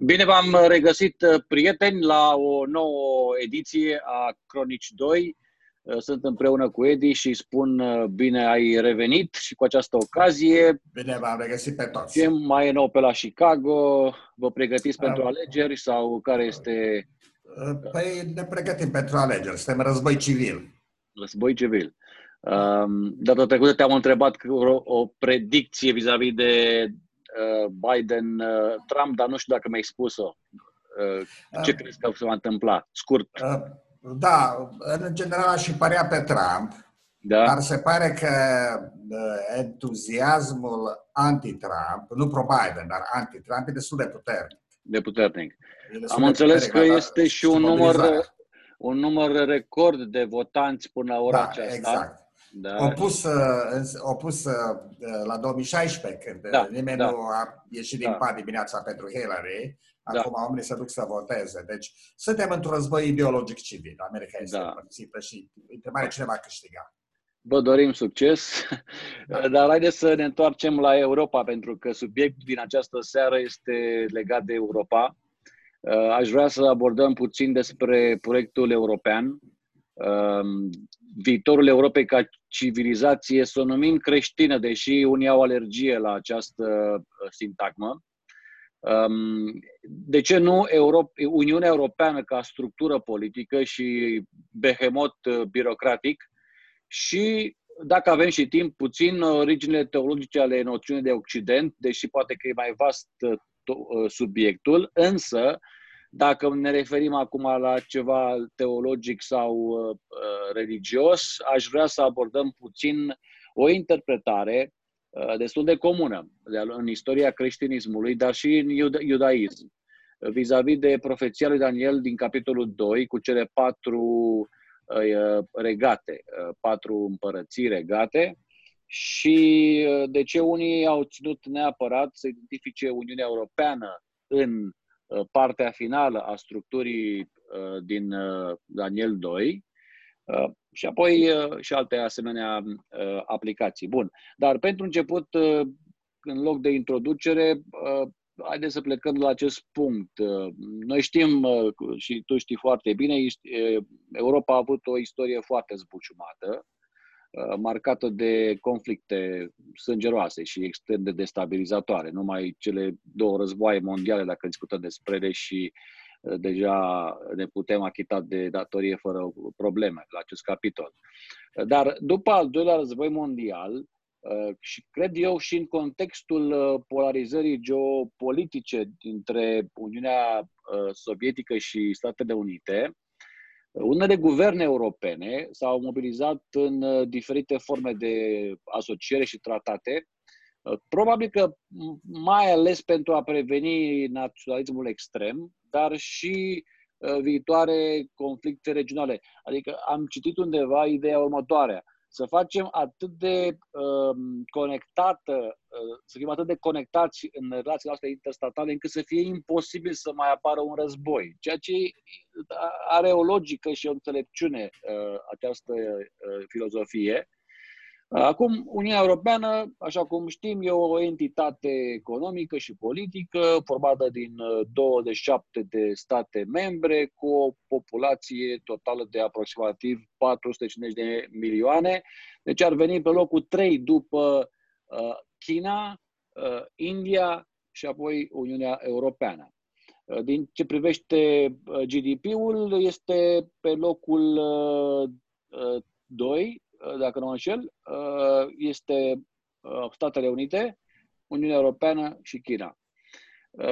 Bine v-am regăsit, uh, prieteni, la o nouă ediție a Cronici 2. Uh, sunt împreună cu Edi și spun uh, bine ai revenit și cu această ocazie. Bine v-am regăsit pe toți. Ce mai e nou pe la Chicago? Vă pregătiți pentru alegeri sau care este... Păi ne pregătim pentru alegeri, suntem război civil. Război civil. Um, data trecută te-am întrebat o, o predicție vis-a-vis de Uh, Biden-Trump, uh, dar nu știu dacă mi-ai spus-o. Uh, ce crezi că se va întâmpla? Scurt. Da, în general și părea pe Trump, da. dar se pare că entuziasmul anti-Trump, nu pro-Biden, dar anti-Trump, e destul de puternic. De puternic. Am înțeles că este și un număr, un număr record de votanți până la ora da, aceasta. Exact. Da. Au pus, au pus la 2016, când da, nimeni da. nu a ieșit din da. pat dimineața pentru Hillary, da. acum da. oamenii se duc să voteze. Deci suntem într-un război ideologic civil. America este da. împărțită și întrebarea cine va câștiga. Vă dorim succes, da. dar haideți să ne întoarcem la Europa, pentru că subiectul din această seară este legat de Europa. Aș vrea să abordăm puțin despre proiectul european, viitorul Europei ca civilizație, să o numim creștină, deși unii au alergie la această uh, sintagmă. Um, de ce nu Europa, Uniunea Europeană ca structură politică și behemot uh, birocratic și, dacă avem și timp, puțin originile teologice ale noțiunii de Occident, deși poate că e mai vast uh, subiectul, însă dacă ne referim acum la ceva teologic sau uh, religios, aș vrea să abordăm puțin o interpretare uh, destul de comună de, în istoria creștinismului, dar și în iuda- iudaism, vis-a-vis de profeția lui Daniel din capitolul 2 cu cele patru uh, regate, uh, patru împărății regate, și uh, de ce unii au ținut neapărat să identifice Uniunea Europeană în Uh, partea finală a structurii uh, din uh, Daniel 2 și apoi și alte asemenea aplicații. Bun. Dar pentru început, în loc de introducere, haideți să plecăm la acest punct. Noi știm și tu știi foarte bine, Europa a avut o istorie foarte zbuciumată, Uh, marcată de conflicte sângeroase și extrem de destabilizatoare. Numai cele două războaie mondiale, dacă discutăm despre ele și uh, deja ne putem achita de datorie fără probleme la acest capitol. Dar după al doilea război mondial, uh, și cred eu și în contextul polarizării geopolitice dintre Uniunea Sovietică și Statele Unite, unele guverne europene s-au mobilizat în uh, diferite forme de asociere și tratate, uh, probabil că mai ales pentru a preveni naționalismul extrem, dar și uh, viitoare conflicte regionale. Adică am citit undeva ideea următoare să facem atât de uh, conectată, uh, să fim atât de conectați în relațiile noastre interstatale încât să fie imposibil să mai apară un război. Ceea ce are o logică și o înțelepciune uh, această uh, filozofie. Acum, Uniunea Europeană, așa cum știm, e o entitate economică și politică formată din 27 uh, de state membre cu o populație totală de aproximativ 450 de milioane. Deci ar veni pe locul 3 după uh, China, uh, India și apoi Uniunea Europeană. Din ce privește GDP-ul, este pe locul 2 Uh, dacă nu mă înșel, uh, este uh, Statele Unite, Uniunea Europeană și China.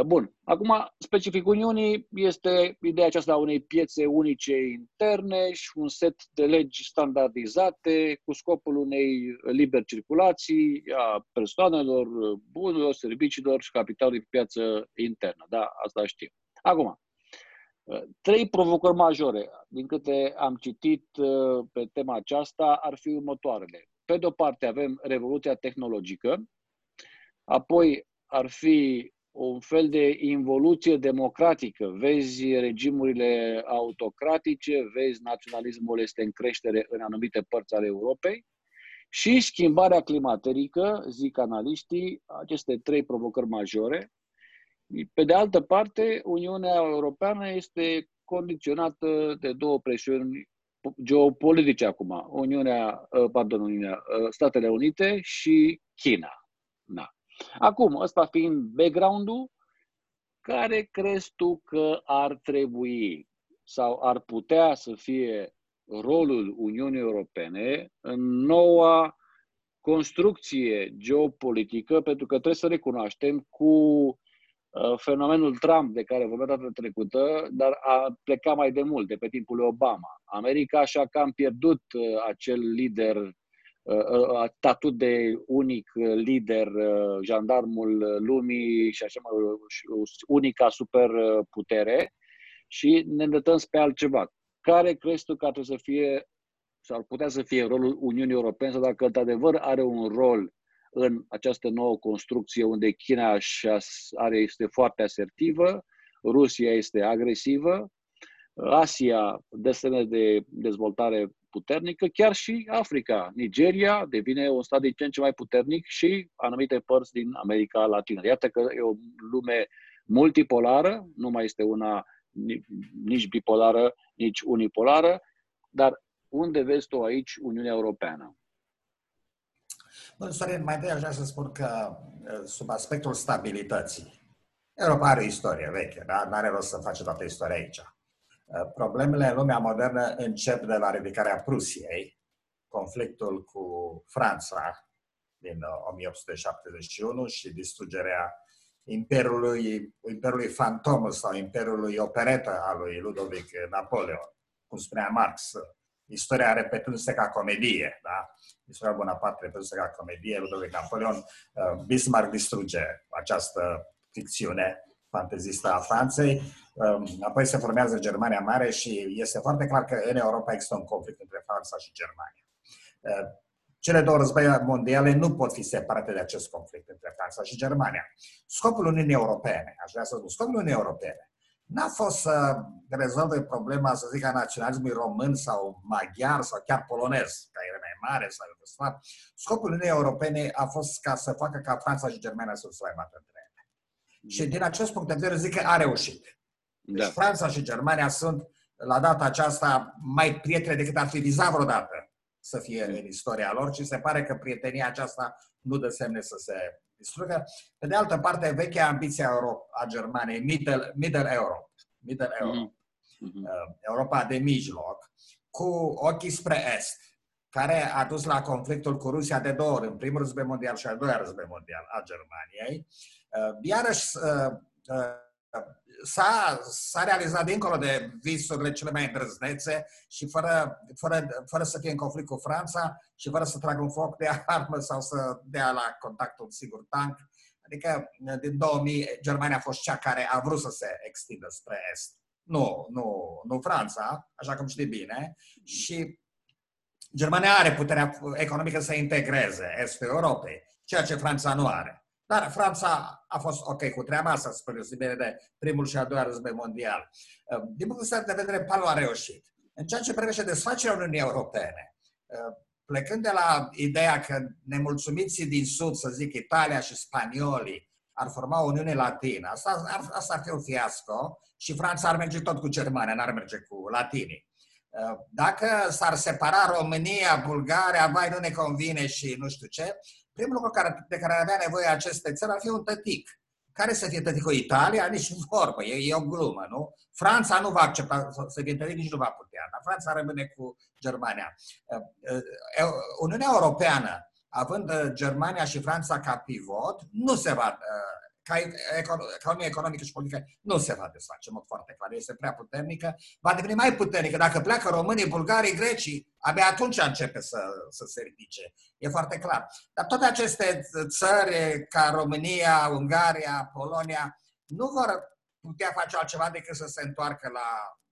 Bun. Acum, specific Uniunii este ideea aceasta a unei piețe unice interne și un set de legi standardizate cu scopul unei liber circulații a persoanelor, bunurilor, serviciilor și capitalului pe piață internă. Da, asta știm. Acum, Trei provocări majore, din câte am citit uh, pe tema aceasta, ar fi următoarele. Pe de o parte avem revoluția tehnologică, apoi ar fi un fel de involuție democratică. Vezi regimurile autocratice, vezi naționalismul este în creștere în anumite părți ale Europei și schimbarea climaterică, zic analiștii, aceste trei provocări majore, Pe de altă parte, Uniunea Europeană este condiționată de două presiuni geopolitice acum. Uniunea, ă, pardon, Uniunea, ă, Statele Unite și China. Da. Acum, ăsta fiind background-ul, care crezi tu că ar trebui sau ar putea să fie rolul Uniunii Europene în noua construcție geopolitică, pentru că trebuie să recunoaștem cu uh, fenomenul Trump de care vorbim data trecută, dar a plecat mai de mult, de pe timpul lui Obama. America și-a cam pierdut uh, acel lider, uh, statut de unic lider, jandarmul lumii și așa mai unica superputere și ne îndreptăm spre altceva. Care crezi tu că trebuie să fie sau ar putea să fie rolul Uniunii Europene sau dacă într-adevăr are un rol în această nouă construcție unde China are, este foarte asertivă, Rusia este agresivă, Asia de semne de dezvoltare puternică, chiar și Africa. Nigeria devine un stat din ce în ce mai puternic și anumite părți din America Latină. Iată că e o lume multipolară, nu mai este una nici bipolară, nici unipolară, dar unde vezi tu aici Uniunea Europeană? Bun, Sorin, mai întâi aș vrea să spun că sub aspectul stabilității, Europa are o istorie veche, da? Nu are rost să face toată istoria aici. Problemele în lumea modernă încep de la ridicarea Prusiei, conflictul cu Franța din 1871 și distrugerea Imperiului, Imperiului Fantomă sau Imperiului Operetă al lui Ludovic Napoleon, cum spunea Marx, istoria repetându-se ca comedie, da? Istoria Bonaparte repetându-se ca comedie, Ludovic Napoleon, uh, Bismarck distruge această ficțiune fantezistă a Franței, um, apoi se formează Germania Mare și este foarte clar că în Europa există un conflict între Franța și Germania. Uh, cele două războaie mondiale nu pot fi separate de acest conflict între Franța și Germania. Scopul Uniunii Europene, aș vrea să spun, scopul Uniunii Europene n-a fost să rezolve problema, să zic, a naționalismului român sau maghiar sau chiar polonez, care era mai mare sau iugosłav. Scopul Uniunii Europene a fost ca să facă ca Franța și Germania să se mai bată între ele. Și din acest punct de vedere zic că a reușit. Deci da. Franța și Germania sunt la data aceasta mai prietene decât ar fi vizat vreodată să fie în istoria lor și se pare că prietenia aceasta nu dă semne să se distrugă. Pe de altă parte, vechea ambiție a, Europa, a Germaniei, Middle, Middle Europe, Middle Europe mm-hmm. Europa de mijloc, cu ochii spre Est, care a dus la conflictul cu Rusia de două ori, în primul război mondial și al doilea război mondial a Germaniei. Uh, iarăși, uh, s-a, s-a realizat dincolo de visurile cele mai îndrăznețe și fără, fără, fără să fie în conflict cu Franța și fără să tragă un foc de armă sau să dea la contactul sigur tank. Adică din 2000 Germania a fost cea care a vrut să se extindă spre Est. Nu, nu, nu Franța, așa cum știi bine. Și Germania are puterea economică să integreze Estul Europei, ceea ce Franța nu are. Dar Franța a fost ok cu treaba asta, spre deosebire de primul și al doilea război mondial. Ehm, din punctul de vedere, Palo a reușit. În ceea ce privește desfacerea Uniunii Europene, ehm, plecând de la ideea că nemulțumiții din Sud, să zic Italia și spaniolii, ar forma o Uniune Latină, asta ar, asta ar fi un fiasco și Franța ar merge tot cu Germania, n-ar merge cu latinii. Ehm, dacă s-ar separa România, Bulgaria, vai, nu ne convine și nu știu ce, primul lucru care, de care ar avea nevoie aceste țări ar fi un tătic. Care să fie tăticul Italia? Nici vorbă, e, e o glumă, nu? Franța nu va accepta să fie tătic, nici nu va putea, dar Franța rămâne cu Germania. Uh, uh, Uniunea Europeană, având uh, Germania și Franța ca pivot, nu se va ca economie economică și politică nu se va desface, în mod foarte clar. Este prea puternică. Va deveni mai puternică dacă pleacă românii, bulgarii, grecii. Abia atunci începe să, să se ridice. E foarte clar. Dar toate aceste țări, ca România, Ungaria, Polonia, nu vor putea face altceva decât să se întoarcă la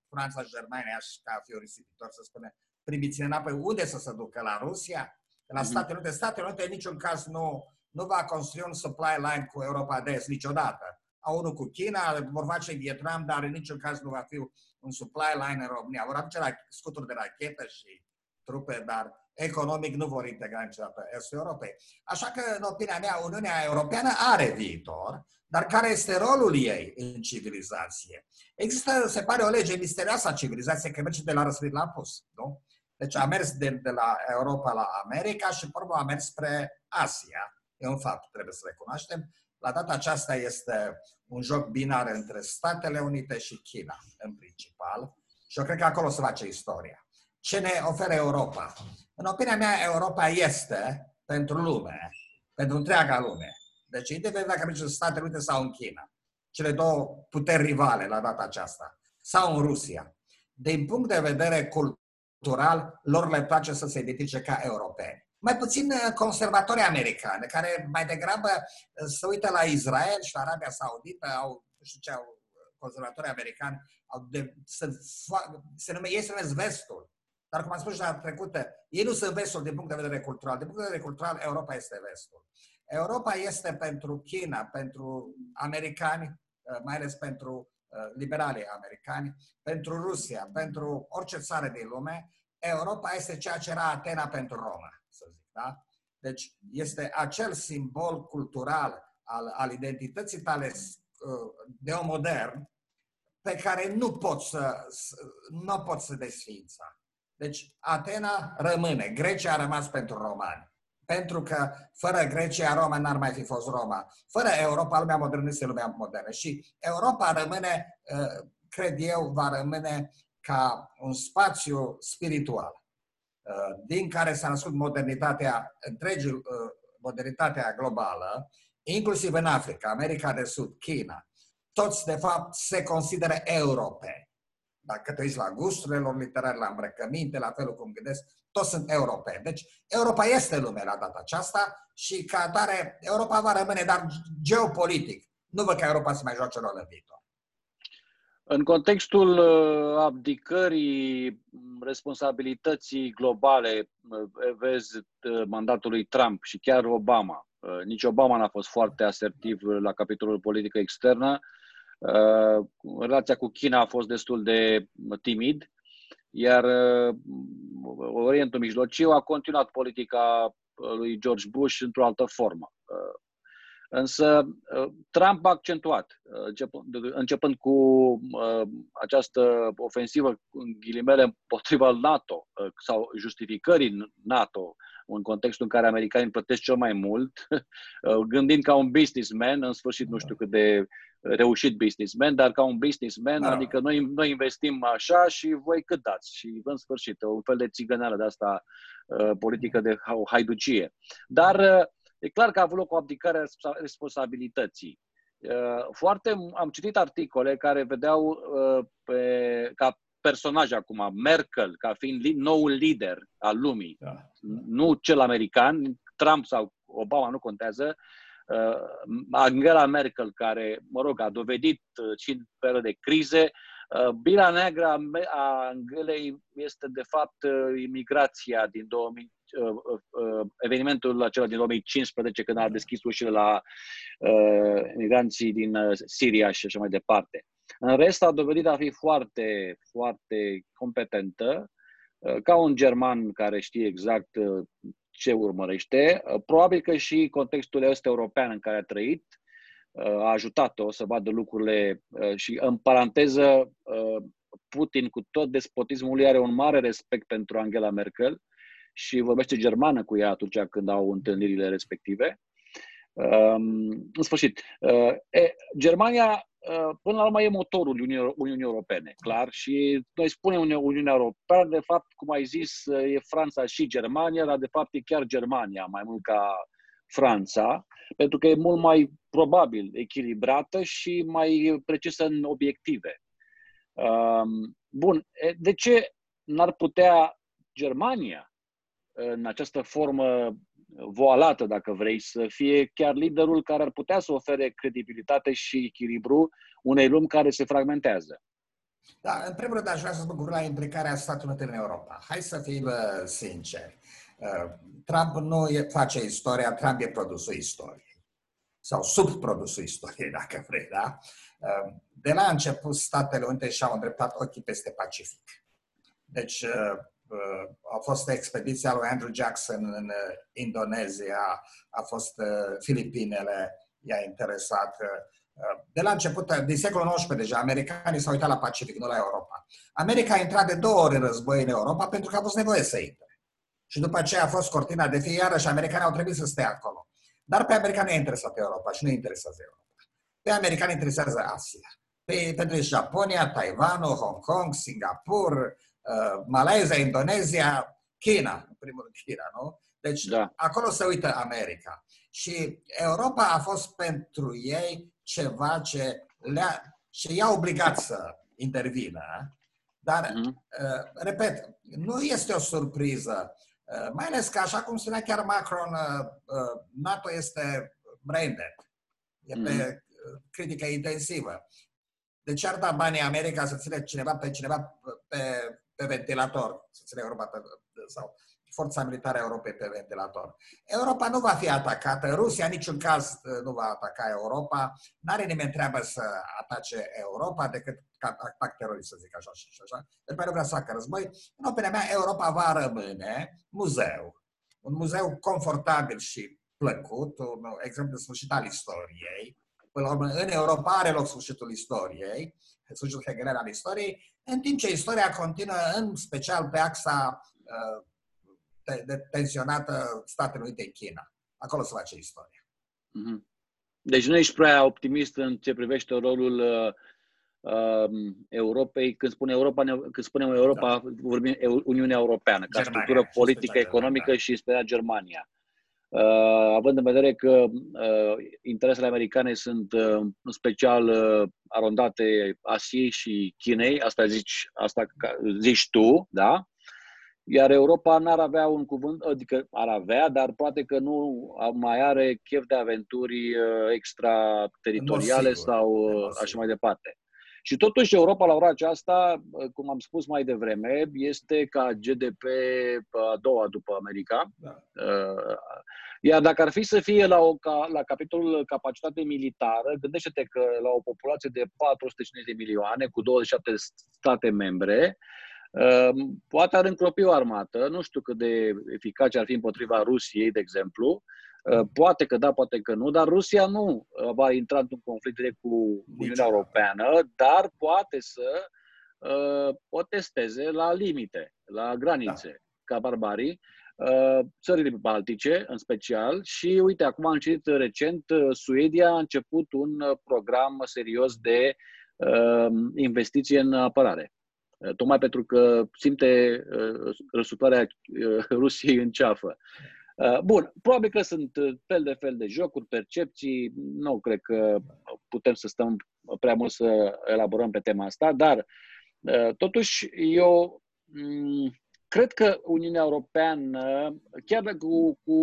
Franța și Germania și ca fi risipitor să spune primiți înapoi. Unde să se ducă? La Rusia? La mhm. Statele Unite? Statele Unite în niciun caz nu nu va construi un supply line cu Europa de Est niciodată. Au unul cu China, vor face Vietnam, dar în niciun caz nu va fi un supply line în România. Vor aduce la scuturi de rachetă și trupe, dar economic nu vor integra niciodată Estul Europei. Așa că, în opinia mea, Uniunea Europeană are viitor, dar care este rolul ei în civilizație? Există, se pare, o lege misterioasă a civilizației, că merge de la răsărit la pus, nu? Deci a mers de, de la Europa la America și, pe urmă, a mers spre Asia. E un fapt, trebuie să recunoaștem. La data aceasta este un joc binar între Statele Unite și China, în principal. Și eu cred că acolo se face istoria. Ce ne oferă Europa? În opinia mea, Europa este pentru lume, pentru întreaga lume. Deci, indiferent dacă mergi în Statele Unite sau în China, cele două puteri rivale la data aceasta, sau în Rusia, din punct de vedere cultural, lor le place să se identifice ca europeni. Mai puțin uh, conservatori americani, care mai degrabă uh, se uită la Israel și la Arabia Saudită, au, nu știu ce au, conservatori americani, au de, să, se nume, ei se numesc vestul. Dar, cum am spus și la trecută, ei nu sunt vestul din punct de vedere cultural. Din punct de vedere cultural, Europa este vestul. Europa este pentru China, pentru americani, uh, mai ales pentru liberalii americani, pentru Rusia, pentru orice țară din lume, Europa este ceea ce era Atena pentru Roma, să zic. Da? Deci este acel simbol cultural al, al identității tale uh, modern pe care nu poți să, nu poți să desfința. Deci Atena rămâne, Grecia a rămas pentru romani. Pentru că fără Grecia, Roma n-ar mai fi fost Roma. Fără Europa, lumea modernă este lumea modernă. Și Europa rămâne, uh, cred eu, va rămâne ca un spațiu spiritual uh, din care s-a născut modernitatea, întregi uh, modernitatea globală, inclusiv în Africa, America de Sud, China, toți, de fapt, se consideră europeni. Dacă te uiți la gusturile lor literare, la îmbrăcăminte, la felul cum gândesc, toți sunt europeni. Deci, Europa este lume la data aceasta și, ca atare, Europa va rămâne, dar geopolitic. Nu văd că Europa să mai joace rol în viitor. În contextul uh, abdicării responsabilității globale, uh, vezi uh, mandatului Trump și chiar Obama, nici Obama n-a fost foarte asertiv la capitolul politică externă, relația cu China a fost destul de timid, iar Orientul Mijlociu a continuat politica lui George Bush într-o altă formă. Însă uh, Trump a accentuat, uh, începând cu uh, această ofensivă, în ghilimele, împotriva NATO sau justificării NATO, în contextul în care americanii plătesc cel mai mult, gândind ca un businessman, în sfârșit nu știu cât de reușit businessman, dar ca un businessman, da. adică noi, noi investim așa și voi cât dați? Și în sfârșit, un fel de țigăneală de asta politică de haiducie. Dar E clar că a avut loc o abdicare a responsabilității. Uh, foarte, am citit articole care vedeau uh, pe, ca personaj acum, Merkel, ca fiind noul lider al lumii, da. nu cel american, Trump sau Obama nu contează, uh, Angela Merkel, care, mă rog, a dovedit și în perioade de crize, Bila neagră a Angelei este, de fapt, imigrația din 2000, Uh, uh, uh, evenimentul acela din 2015 când a deschis ușile la uh, migranții din Siria și așa mai departe. În rest a dovedit a fi foarte, foarte competentă, ca un german care știe exact ce urmărește. Probabil că și contextul este european în care a trăit a ajutat-o să vadă lucrurile și, în paranteză, Putin, cu tot despotismul lui, are un mare respect pentru Angela Merkel și vorbește germană cu ea atunci când au întâlnirile respective. Um, în sfârșit, uh, e, Germania, uh, până la urmă, e motorul Uniunii, Uniunii Europene, clar, și noi spunem Uniunea Europeană, de fapt, cum ai zis, uh, e Franța și Germania, dar de fapt e chiar Germania, mai mult ca Franța, pentru că e mult mai probabil echilibrată și mai precisă în obiective. Um, bun, de ce n-ar putea Germania în această formă voalată, dacă vrei, să fie chiar liderul care ar putea să ofere credibilitate și echilibru unei lumi care se fragmentează. Da, în primul rând aș vrea să spun la implicarea Statului Unit în Europa. Hai să fim uh, sinceri. Uh, Trump nu e, face istoria, Trump e produsul istoriei. Sau subprodusul istoriei, dacă vrei, da? Uh, de la început, Statele Unite și-au îndreptat ochii peste Pacific. Deci, a fost expediția lui Andrew Jackson în Indonezia, a fost Filipinele, i-a interesat. De la început, din secolul XIX deja, americanii s-au uitat la Pacific, nu la Europa. America a intrat de două ori în război în Europa pentru că a fost nevoie să intre. Și după aceea a fost cortina de fier și americanii au trebuit să stea acolo. Dar pe americani nu i-a interesat Europa și nu interesează Europa. Pe americani interesează Asia. Pe, pentru Japonia, Taiwanul, Hong Kong, Singapur, uh, Malaysia, Indonezia, China, în primul rând China, nu? Deci da. acolo se uită America. Și Europa a fost pentru ei ceva ce le-a, și i-a obligat să intervină. Dar, mm-hmm. uh, repet, nu este o surpriză. Uh, mai ales că, așa cum spunea chiar Macron, uh, uh NATO este brain dead. E pe mm-hmm. critică intensivă. De ce ar da banii America să ține cineva pe cineva pe, pe ventilator, să ține Europa pe, sau forța militară a Europei pe ventilator. Europa nu va fi atacată, Rusia în niciun caz uh, nu va ataca Europa, nu are nimeni treabă să atace Europa decât ca atac terorist, să zic așa și așa. Deci nu vrea să facă război. În opinia mea, Europa va rămâne muzeu. Un muzeu confortabil și plăcut, un exemplu de sfârșit al istoriei. Până la urmă, în Europa are loc sfârșitul istoriei, sfârșitul hegelian al istoriei, în timp ce istoria continuă în special pe axa uh, de tensionată Statele Unite în China. Acolo se face istoria. Mm-hmm. Deci nu ești prea optimist în ce privește rolul uh, um, Europei. Când, spune Europa, când spunem Europa, da. vorbim Uniunea Europeană, ca Germania, structură politică, economică Germania. și spre Germania. Uh, având în vedere că uh, interesele americane sunt uh, în special uh, arondate Asiei și Chinei, asta zici, asta zici tu, da? iar Europa n-ar avea un cuvânt, adică ar avea, dar poate că nu mai are chef de aventuri uh, extrateritoriale sau uh, așa mai departe. Și totuși Europa la ora aceasta, uh, cum am spus mai devreme, este ca GDP a doua după America. Da. Iar dacă ar fi să fie la, o, la capitolul capacitate militară, gândește-te că la o populație de 450 de milioane cu 27 state membre, Ehm, poate ar încropi o armată, nu știu cât de eficace ar fi împotriva Rusiei, de exemplu. Ehm, poate că da, poate că nu, dar Rusia nu va intra într-un conflict direct cu Uniunea Europeană, dar poate să uh, o testeze la limite, la granițe, da. ca barbarii. Uh, țările baltice, în special, și uite, acum am citit recent, Suedia a început un program serios de uh, investiție în apărare. Uh, tocmai pentru că simte uh, răsuflarea uh, Rusiei în ceafă. Bun, probabil că sunt fel de fel de jocuri, percepții, nu cred că putem să stăm prea mult să elaborăm pe tema asta, dar totuși eu mm, cred că Uniunea Europeană, chiar cu, cu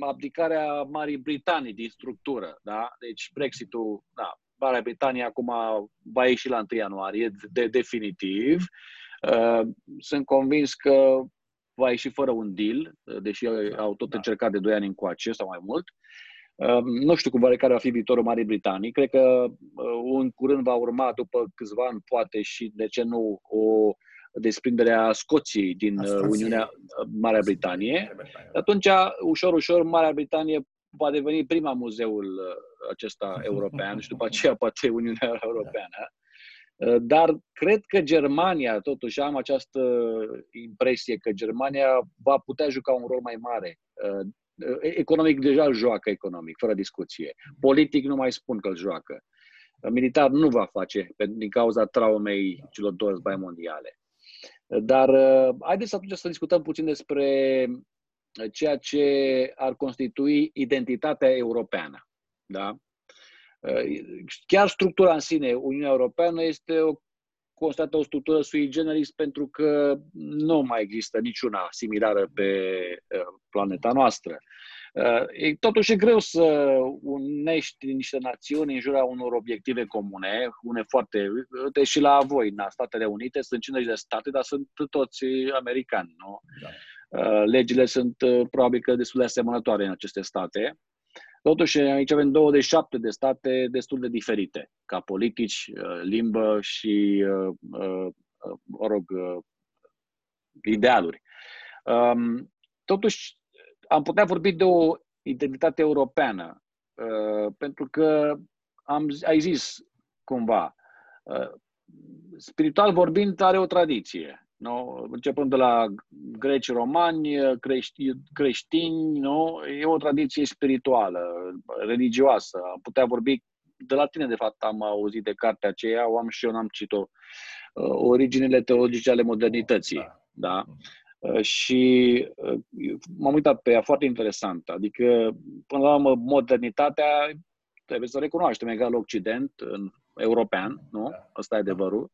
abdicarea Marii Britanii din structură, da? deci Brexit-ul, da, Marea Britanie acum va ieși la 1 ianuarie, de, definitiv. Uh, sunt convins că va ieși fără un deal, deși au tot da. încercat de 2 ani încoace sau mai mult. Uh, nu știu cum care va fi viitorul Marii Britanii. Cred că uh, un curând va urma după câțiva ani, poate și, de ce nu, o desprindere a Scoției din Uniunea Marea Britanie. Atunci, ușor, ușor, Marea Britanie va deveni prima muzeul uh, acesta european și după aceea poate Uniunea Europeană. Uh, dar cred că Germania, totuși am această impresie că Germania va putea juca un rol mai mare. Uh, economic deja îl joacă economic, fără discuție. Politic nu mai spun că îl joacă. Militar nu va face din cauza traumei celor două război mondiale. Dar haideți atunci să discutăm puțin despre ceea ce ar constitui identitatea europeană. Da? Chiar structura în sine, Uniunea Europeană, este o constată o structură sui generis pentru că nu mai există niciuna similară pe planeta noastră. E totuși e greu să unești niște națiuni în jurul unor obiective comune, une foarte, deși la voi, în Statele Unite, sunt 50 de state, dar sunt toți americani, nu? Da. Uh, legile sunt uh, probabil că destul de asemănătoare în aceste state. Totuși, aici avem 27 de state destul de diferite, ca politici, uh, limbă și, mă rog, idealuri. Um, totuși, am putea vorbi de o identitate europeană, uh, pentru că am, ai zis cumva, uh, spiritual vorbind, are o tradiție. Nu? Începând de la greci romani, crești, creștini, nu? e o tradiție spirituală, religioasă. Am putea vorbi de la tine, de fapt, am auzit de cartea aceea, o am și eu, n-am citit-o, uh, Originile teologice ale modernității. Da? da? Uh, și uh, m-am uitat pe ea, foarte interesant. Adică, până la urmă, modernitatea, trebuie să recunoaștem, egal Occident, în european, nu? Da. Asta e adevărul.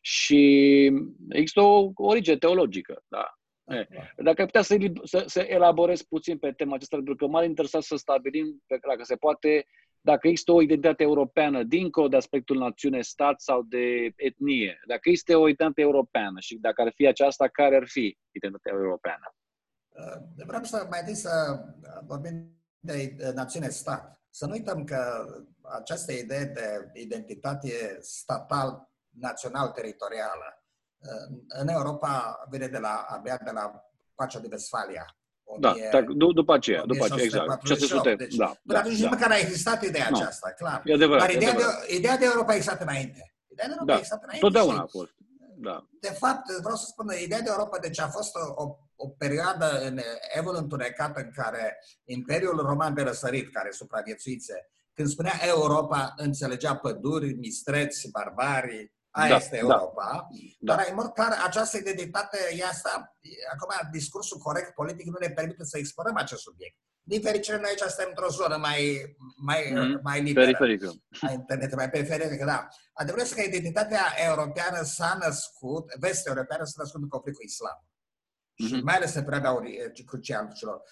Și există o origine teologică, da? da. Dacă ai putea să, să, să elaborez puțin pe tema aceasta, pentru că m-ar interesa să stabilim, pe, dacă se poate, dacă există o identitate europeană dincolo de aspectul națiune-stat sau de etnie, dacă este o identitate europeană și dacă ar fi aceasta, care ar fi identitatea europeană? Uh, vreau să mai întâi să vorbim de națiune-stat. Să nu uităm că această idee de identitate statal, național-teritorială, uh, în Europa vine de la, abia de la pacea de Westfalia, da, dar după aceea, după aceea, exact. 600, deci, da. Până atunci da, nici măcar a existat ideea no. aceasta, clar. E adevărat, dar ideea, e adevărat. De, ideea de Europa a existat înainte. Ideea de Europa da. a existat înainte. Totdeauna a fost. Da. De fapt, vreau să spun, ideea de Europa, deci a fost o, o, o perioadă în evul întunecat în care Imperiul Roman de răsărit, care supraviețuise, când spunea Europa, înțelegea păduri, mistreți, barbarii, Aia da, este da. Europa. Da. Dar, în mod clar, această identitate e asta. Acum, discursul corect politic nu ne permite să explorăm acest subiect. Din fericire, noi aici suntem într-o zonă mai, mai, mm, mai liberă. Periferică. A internet, mai periferică, da. Adevărul este că identitatea europeană s-a născut, vest-europeană s-a născut în conflict cu islam. Mm-hmm. Și mhm. mai ales în perioada crucialelor.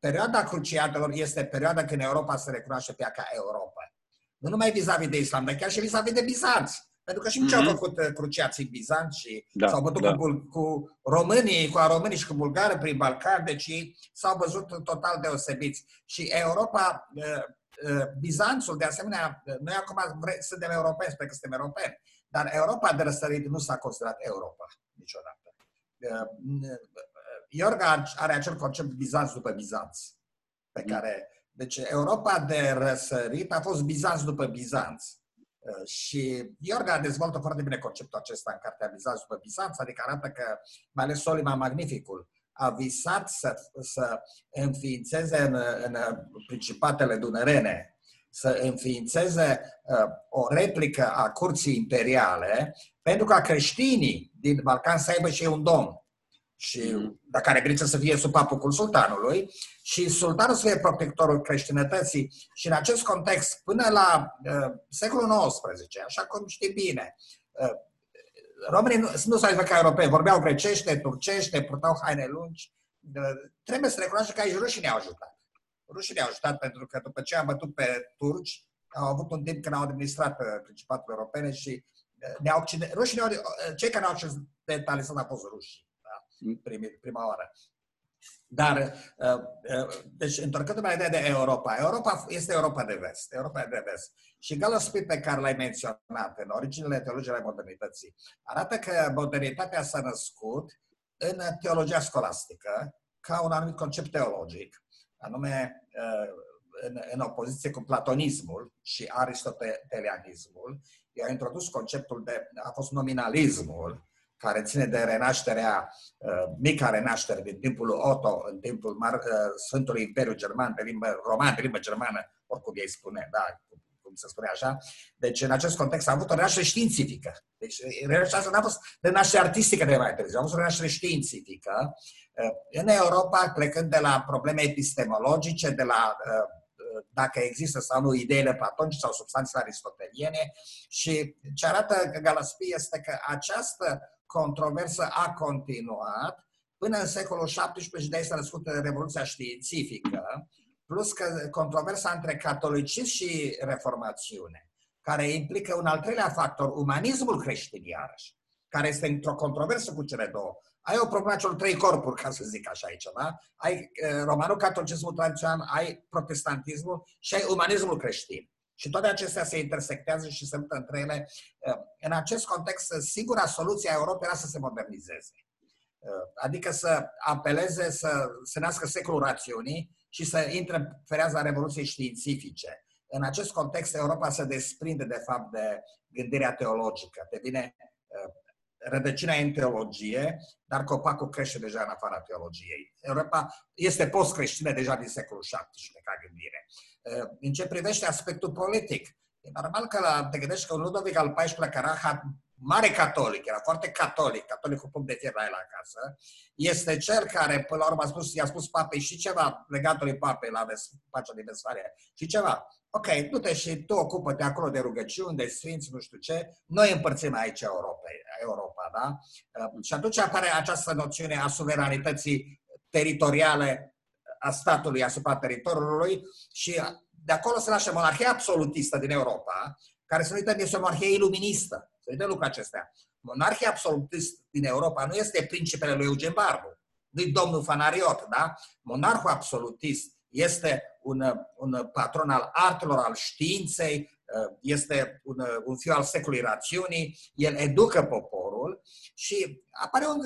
Perioada crucialelor este perioada când Europa se recunoaște pe ea ca Europa. Nu numai vis-a-vis de islam, dar chiar și vis-a-vis de Bizanț. Pentru că și mm-hmm. ce au mhm. făcut uh, cruciații bizanți și da, s-au bătut da. cu, cu românii, cu românii și cu bulgari prin Balcan, deci ei s-au văzut total deosebiți. Și Europa, uh, uh, Bizanțul, de asemenea, noi acum vre, suntem europeni, sper că suntem europeni, dar Europa de răsărit nu s-a considerat Europa niciodată. Iorga are acel concept Bizanț după Bizanț, pe mhm. care deci Europa de răsărit a fost Bizanț după Bizanț. Uh, și Iorga dezvoltă foarte bine conceptul acesta în cartea Bizanț după Bizanț, adică arată că, mai ales Solima Magnificul, a visat să, să înființeze în, în principatele dunărene, să înființeze uh, o replică a curții imperiale, pentru ca creștinii din Balcan să aibă și un domn și mm. dacă are grijă să fie sub papucul sultanului și sultanul să fie protectorul creștinătății și în acest context până la uh, secolul XIX, așa cum știi bine, uh, românii nu, nu s-au ca europeni, vorbeau grecește, turcește, purtau haine lungi, uh, trebuie să recunoaște că aici rușii ne-au ajutat. Rușii ne-au ajutat pentru că după ce am bătut pe turci, au avut un timp când au administrat uh, Principatul Europene și uh, ne-au, rușii ne-au, uh, cei care ne-au occidentalizat au fost rușii prima oară. Dar, uh, uh, deci, întorcându-mă la ideea de Europa, Europa este Europa de vest, Europa de vest. Și Gillespie, pe care l-ai menționat în originele teologiei ale modernității, arată că modernitatea s-a născut în teologia scolastică, ca un anumit concept teologic, anume uh, în, în opoziție cu platonismul și aristotelianismul, i a introdus conceptul de, a fost nominalismul, care ține de renașterea, uh, mica renaștere din timpul Otto, în timpul Mar- uh, Sfântului Imperiu German, pe limbă roman, pe limbă germană, oricum ei spune, da, cum se spune așa. Deci, în acest context, a avut o renaștere științifică. Deci, renașterea n-a fost renaștere artistică de mai târziu, a fost o renaștere științifică. Uh, în Europa, plecând de la probleme epistemologice, de la dacă există sau nu ideile platonice sau substanțele aristoteliene și ce arată Galaspie este că această controversă a continuat până în secolul XVII și de aici s-a născut Revoluția Științifică, plus că controversa între catolicism și reformațiune, care implică un al treilea factor, umanismul creștin iarăși, care este într-o controversă cu cele două. Ai o problemă celor trei corpuri, ca să zic așa aici, da? Ai uh, romanul catolicismul tradițional, ai protestantismul și ai umanismul creștin. Și toate acestea se intersectează și se luptă între ele. Uh, în acest context, singura soluție a Europei era să se modernizeze. Adică să apeleze să se nască secolul rațiunii și să intre în fereaza revoluției științifice. În acest context, Europa se desprinde, de fapt, de gândirea teologică. Devine rădăcina în teologie, dar copacul crește deja în afara teologiei. Europa este post-creștină deja din secolul XVII ca gândire. În ce privește aspectul politic, e normal că la, te gândești că un Ludovic al XIV-lea, care era mare catolic, era foarte catolic, catolic cu punct de fier la el acasă, este cel care, până la urmă, a spus, i-a spus papei și ceva legatului papei la pacea din Vesfalia, și ceva. Ok, du-te și tu ocupă-te acolo de rugăciuni, de sfinți, nu știu ce, noi împărțim aici Europa, Europa da? Uh, și atunci apare această noțiune a suveranității teritoriale a statului asupra teritoriului și de acolo se naște monarhia absolutistă din Europa, care să nu uităm este o monarhie iluministă. Să uităm lucrurile acestea. Monarhia absolutistă din Europa nu este principele lui Eugen Barbu, nu domnul Fanariot, da? Monarhul absolutist este un, un patron al artelor, al științei, este un, un fiu al secolului rațiunii, el educă poporul și apare un,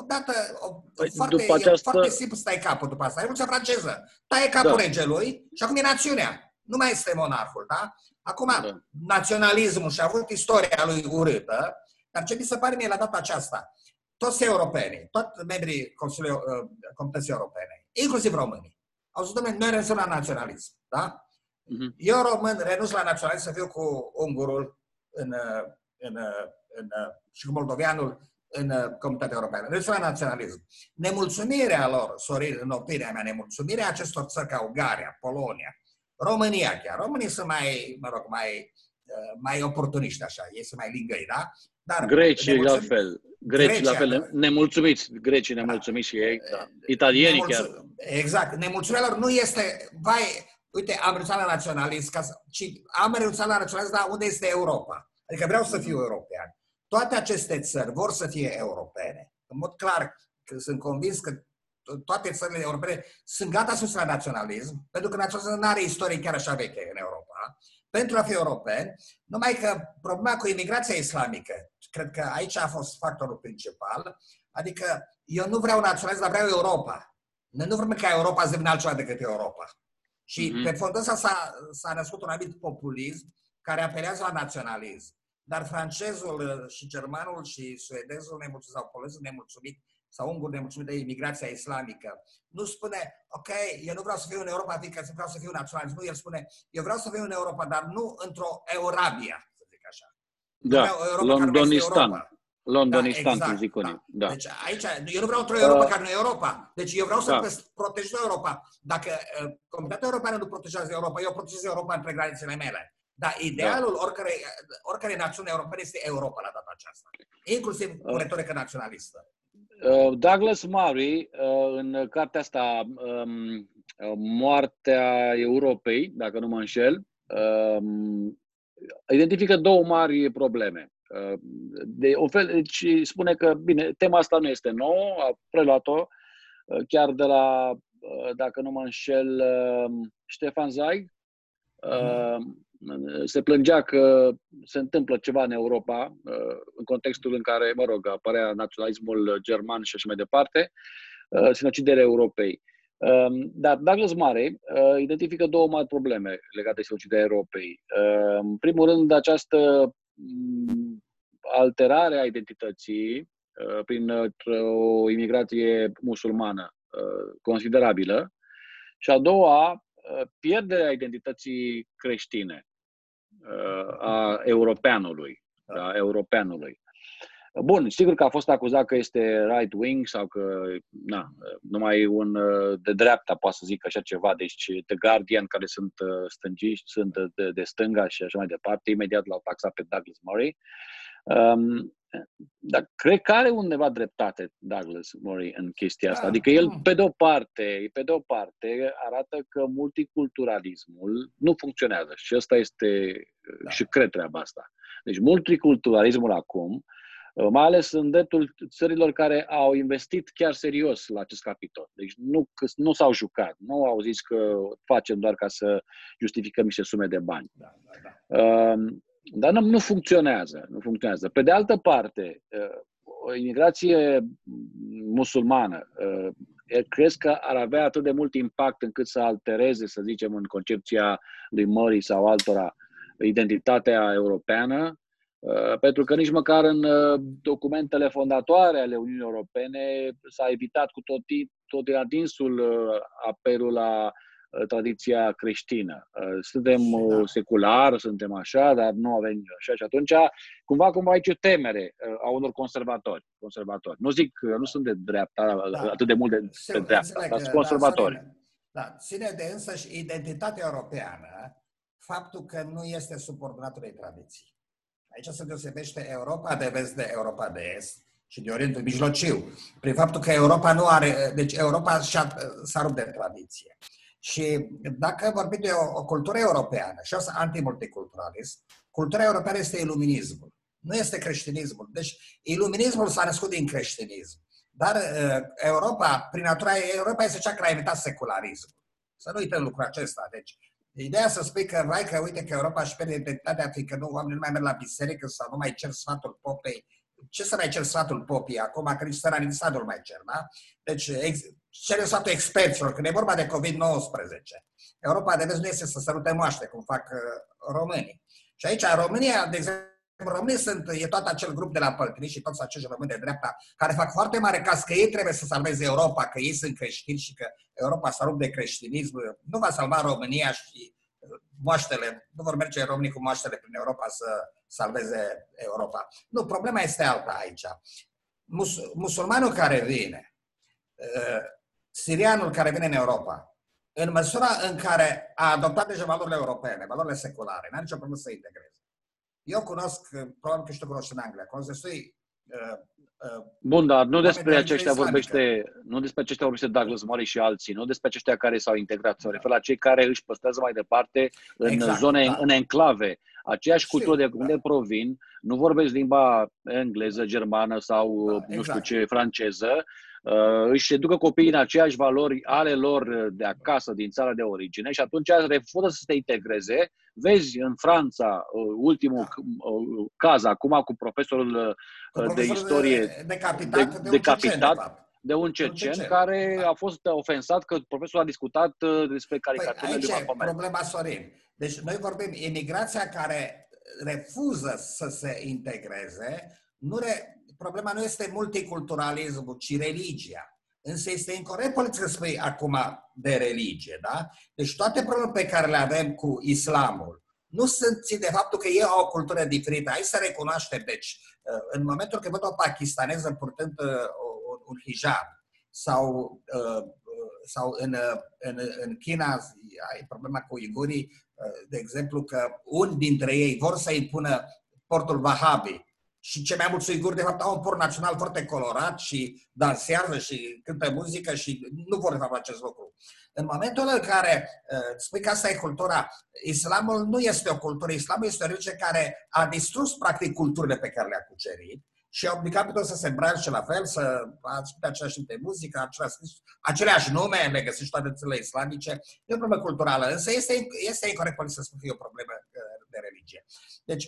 odată, o, păi, foarte, după această... foarte simplu să tai capul după asta. Revoluția franceză. Taie capul da. regelui și acum e națiunea. Nu mai este monarhul, da? Acum, da. naționalismul și-a avut istoria lui urâtă, dar ce mi se pare mie la data aceasta, toți europenii, toți membrii Consiliului uh, Comunității Europene, inclusiv românii, au zis, domnule, noi renunțăm la naționalism, da? Uh-huh. Eu, român, renunț la naționalism să fiu cu ungurul în, uh, în, uh, în, în, și cu moldoveanul în Comunitatea Europeană. Renunț la naționalism. Nemulțumirea lor, Sorin, în opinia mea, nemulțumirea acestor țări ca Ungaria, Polonia, România chiar. Românii sunt mai, mă rog, mai, uh, mai oportuniști așa, ei sunt mai lingăi, da? Dar Grecii la fel. Grecii Grecia, la fel, nemulțumiți, grecii nemulțumiți da. și ei, da. italienii Nemulțu... chiar. Exact, nemulțumirea lor nu este, vai, uite, am renunțat la naționalism, ca să, ci am renunțat la naționalism, dar unde este Europa? Adică vreau să fiu european. Toate aceste țări vor să fie europene. În mod clar, că sunt convins că toate țările europene sunt gata sus la naționalism, pentru că naționalismul nu are istorie chiar așa veche în Europa, pentru a fi europeni, numai că problema cu imigrația islamică, cred că aici a fost factorul principal, adică eu nu vreau naționalism, dar vreau Europa. Noi nu vrem ca Europa să devină altceva decât Europa. Și mm-hmm. pe fondul ăsta s-a, s-a născut un anumit populism care apelează la naționalism. Dar francezul și germanul și suedezul nemulțumit sau polezul nemulțumit sau ungur nemulțumit de imigrația islamică, nu spune, ok, eu nu vreau să fiu în Europa, fiindcă vreau să fiu naționalist. Nu, el spune, eu vreau să fiu în Europa, dar nu într-o Eurabia, să zic așa. Da, Londonistan. Londonistan, da, exact, zic da. da. Deci aici, eu nu vreau într-o Europa uh, care nu e Europa. Deci eu vreau să da. protejez Europa. Dacă uh, Comunitatea Europeană nu protejează Europa, eu protejez Europa între granițele mele. Dar idealul da. oricare, oricare națiune europeană este Europa la data aceasta. Inclusiv cu uh. retorică naționalistă. Uh, Douglas Murray, uh, în cartea asta, um, Moartea Europei, dacă nu mă înșel, um, identifică două mari probleme. Uh, de o fel, deci spune că, bine, tema asta nu este nouă, a preluat-o chiar de la, dacă nu mă înșel, Ștefan Zweig, mm se plângea că se întâmplă ceva în Europa, uh, în contextul în care, mă rog, apărea naționalismul german și așa mai departe, uh, sinuciderea Europei. Um, dar Douglas Mare uh, identifică două mari probleme legate de sinuciderea Europei. În primul rând, această mm, alterare a identității prin o imigrație musulmană considerabilă și a doua, pierderea identității creștine a europeanului. Da, europeanului. Bun, sigur că a fost acuzat că este right-wing sau că na, numai un de dreapta poate să zică așa ceva, deci The Guardian, care sunt stângiști, sunt de, de stânga și așa mai departe, imediat l-au taxat pe Douglas Murray. Um, dar cred că are undeva dreptate Douglas Murray în chestia asta. Da. Adică el, pe de o parte, pe de o parte, arată că multiculturalismul nu funcționează și asta este, da. și cred treaba asta. Deci multiculturalismul acum, mai ales în dreptul țărilor care au investit chiar serios la acest capitol. Deci nu, nu s-au jucat, nu au zis că facem doar ca să justificăm niște sume de bani. Da, da, da. Um, dar nu, nu funcționează, nu funcționează. Pe de altă parte, uh, o imigrație musulmană, uh, crezi că ar avea atât de mult impact încât să altereze, să zicem, în concepția lui Mori sau altora, identitatea europeană? Uh, pentru că nici măcar în uh, documentele fondatoare ale Uniunii Europene s-a evitat cu tot, tot adinsul apelul la Uh, tradiția creștină. Uh, suntem uh, da. secular, suntem așa, dar nu avem așa și atunci cumva cumva aici o temere a unor conservatori. conservatori. Nu zic, nu sunt de dreapta, da. atât de mult de, de dreapta, dar sunt conservatori. Da, da, ține de însăși identitatea europeană faptul că nu este subordonat unei tradiții. Aici se deosebește Europa de vest de Europa de est și de Orientul Mijlociu, prin faptul că Europa nu are, deci Europa s-a rupt de tradiție. Și dacă vorbim de o, o cultură europeană și asta antimulticulturalism, cultura europeană este iluminismul, nu este creștinismul. Deci iluminismul s-a născut din creștinism. Dar uh, Europa, prin natura Europa este cea care a inventat secularismul. Să nu uităm lucrul acesta. Deci, ideea să spui că, vai că uite că Europa își pierde identitatea, fiindcă nu, oamenii nu mai merg la biserică sau nu mai cer sfatul popei. Ce să mai cer sfatul popii acum, că nici țara nici statul mai cer, da? Deci, ex, cere sfatul experților, când e vorba de COVID-19. Europa de vest nu este să sărute moaște, cum fac uh, românii. Și aici, în România, de exemplu, românii sunt, e tot acel grup de la Păltini și toți acești români de dreapta care fac foarte mare caz că ei trebuie să salveze Europa, că ei sunt creștini și că Europa s-a rupt de creștinism. Nu va salva România și uh, moaștele, nu vor merge românii cu moaștele prin Europa să salveze Europa. Nu, problema este alta aici. Mus, musulmanul care vine, uh, sirianul care vine în Europa, în măsura în care a adoptat deja valorile europene, valorile seculare, n-are nicio problemă să integreze. Eu cunosc, probabil că și tu cunoști în Anglia, cunosc destui uh, uh, Bun, dar nu despre aceștia vorbește, nu despre aceștia vorbește Douglas Murray și alții, nu despre aceștia care s-au integrat, sau refer la cei care își păstrează mai departe în exact, zone, da. în enclave. Aceeași cultură de unde da. provin, nu vorbesc limba engleză, germană sau, da, exact. nu știu exact. ce, franceză, uh, își educă copiii în aceeași valori ale lor de acasă, din țara de origine și atunci refuză să se integreze. Vezi în Franța uh, ultimul da. Uh, caz acum cu profesorul cu de istorie de, decapitat, de, de, decapitat de, de un cecen care da. a fost ofensat că profesorul a discutat despre caricaturile păi, de problema, Sorin. Deci noi vorbim imigrația care refuză să se integreze, nu re, problema nu este multiculturalismul, ci religia. Însă este incorrect politic să spui acum de religie, da? Deci toate problemele pe care le avem cu islamul nu sunt țin de faptul că ei au o cultură diferită. Hai să recunoaștem. Deci, uh, în momentul când văd o pakistaneză purtând uh, un hijab sau, uh, sau în, în, în China ai problema cu uigurii, de exemplu, că un dintre ei vor să impună portul Wahhabi și cei mai mulți uiguri, de fapt, au un port național foarte colorat și dansează și cântă muzică și nu vor, de fapt, acest lucru. În momentul în care uh, spui că asta e cultura, islamul nu este o cultură, islamul este o religie care a distrus, practic, culturile pe care le-a cucerit și a obligat pe toți să se îmbrace la fel, să asculte același tip de muzică, același, aceleași nume, le găsești toate țările islamice. E o problemă culturală, însă este, este incorrect să spun că e o problemă uh, de religie. Deci,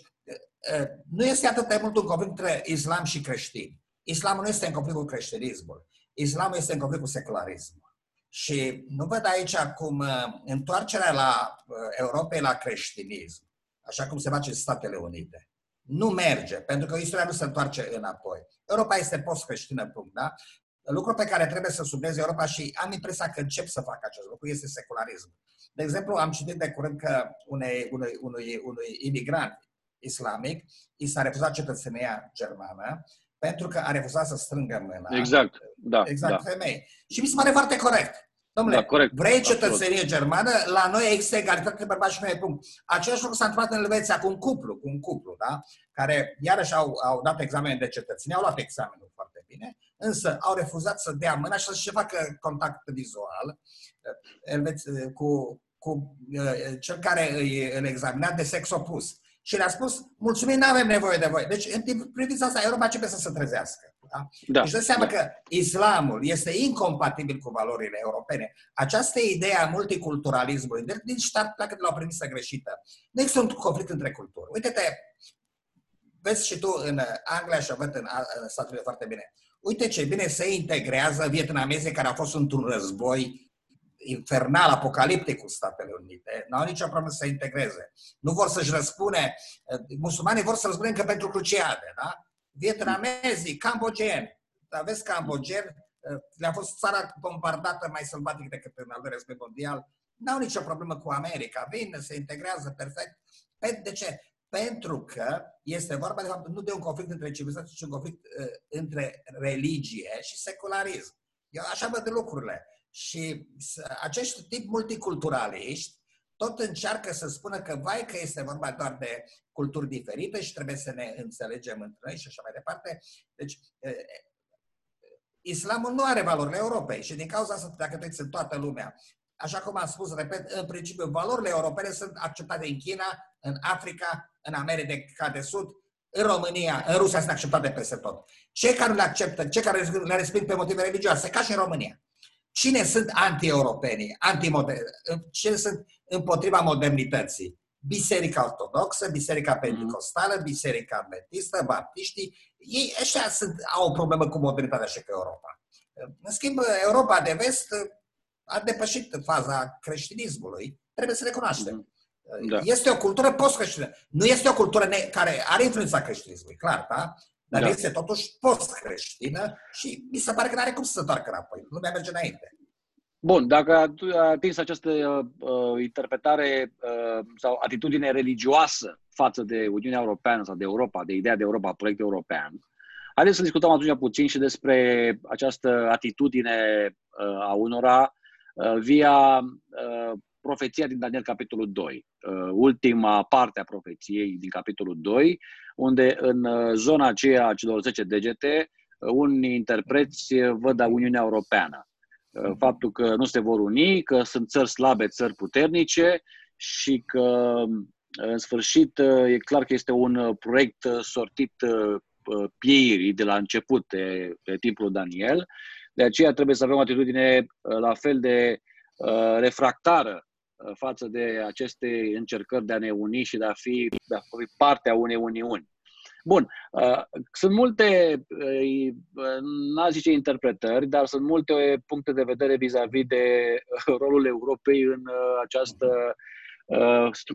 nu este atât de mult un conflict între islam și creștini. Islamul nu este în conflict cu creștinismul. Islamul este în conflict cu secularismul. Și nu văd aici cum întoarcerea la Europei la creștinism, așa cum se face în Statele Unite, nu merge, pentru că istoria nu se întoarce înapoi. Europa este post-creștină, punct, da? Lucru pe care trebuie să sublinieze Europa și am impresia că încep să facă acest lucru este secularism. De exemplu, am citit de curând că unei, unui, unui, unui imigrant islamic, i s-a refuzat cetățenia germană pentru că a refuzat să strângă mâna. Exact, da. Exact, da. femei. Și mi se pare foarte corect. Domnule, da, corect, vrei cetățenie absolut. germană? La noi există egalitate de bărbați și femei. Punct. Același lucru s-a întâmplat în Elveția cu un cuplu, cu un cuplu, da? Care iarăși au, au dat examen de cetățenie, au luat examenul foarte bine, însă au refuzat să dea mâna și să-și facă contact vizual Elveți, cu, cu uh, cel care îl examina de sex opus și le-a spus, mulțumim, nu avem nevoie de voi. Deci, în privința asta, Europa începe să se trezească. Da? Da. Deci dă seama da. că islamul este incompatibil cu valorile europene. Această idee a multiculturalismului, de, din start pleacă de la o premisă greșită. Nu există un conflict între culturi. Uite-te, vezi și tu în Anglia și văd în, în Statele Unite foarte bine. Uite ce bine se integrează vietnamezii care au fost într-un război infernal, apocaliptic cu Statele Unite, nu au nicio problemă să se integreze. Nu vor să-și răspune, musulmanii vor să răspune încă pentru cruciade, da? Vietnamezii, cambogeni, aveți cambogeni, le-a fost țara bombardată mai sălbatic decât în al doilea război mondial, n-au nicio problemă cu America, vin, se integrează perfect. De ce? Pentru că este vorba, de fapt, nu de un conflict între civilizații, ci un conflict uh, între religie și secularism. Eu așa văd lucrurile. Și acești tip multiculturaliști tot încearcă să spună că, vai, că este vorba doar de culturi diferite și trebuie să ne înțelegem între noi și așa mai departe. Deci, islamul nu are valorile Europei și din cauza asta, dacă te în toată lumea, așa cum am spus, repet, în principiu, valorile europene sunt acceptate în China, în Africa, în America de Sud, în România, în Rusia sunt acceptate peste tot. Cei care le acceptă, cei care le resping pe motive religioase, ca și în România. Cine sunt anti-europenii, anti cine sunt împotriva modernității? Biserica Ortodoxă, Biserica mhm. Pentecostală, Biserica Adventistă, Baptiștii, ei ăștia sunt, au o problemă cu modernitatea și cu Europa. În schimb, Europa de vest a depășit faza creștinismului, trebuie să recunoaștem. Mhm. Da. Este o cultură post-creștină. Nu este o cultură ne- care are influența creștinismului, clar, da? Dar da. este totuși post-creștină și mi se pare că nu are cum să se întoarcă înapoi. Lumea merge înainte. Bun, dacă a atins această uh, interpretare uh, sau atitudine religioasă față de Uniunea Europeană sau de Europa, de ideea de Europa, proiect european, haideți să discutăm atunci puțin și despre această atitudine uh, a unora uh, via uh, profeția din Daniel, capitolul 2, uh, ultima parte a profeției din capitolul 2, unde în uh, zona aceea a celor 10 degete, uh, unii interpreți văd a Uniunea Europeană. Faptul că nu se vor uni, că sunt țări slabe, țări puternice și că, în sfârșit, e clar că este un proiect sortit pieirii de la început de, de timpul Daniel. De aceea trebuie să avem o atitudine la fel de refractară Uh, față de aceste încercări de a ne uni și de a fi, de a fi parte a unei uniuni. Bun, uh, sunt multe, uh, n-aș zice interpretări, dar sunt multe puncte de vedere vis-a-vis de rolul Europei în această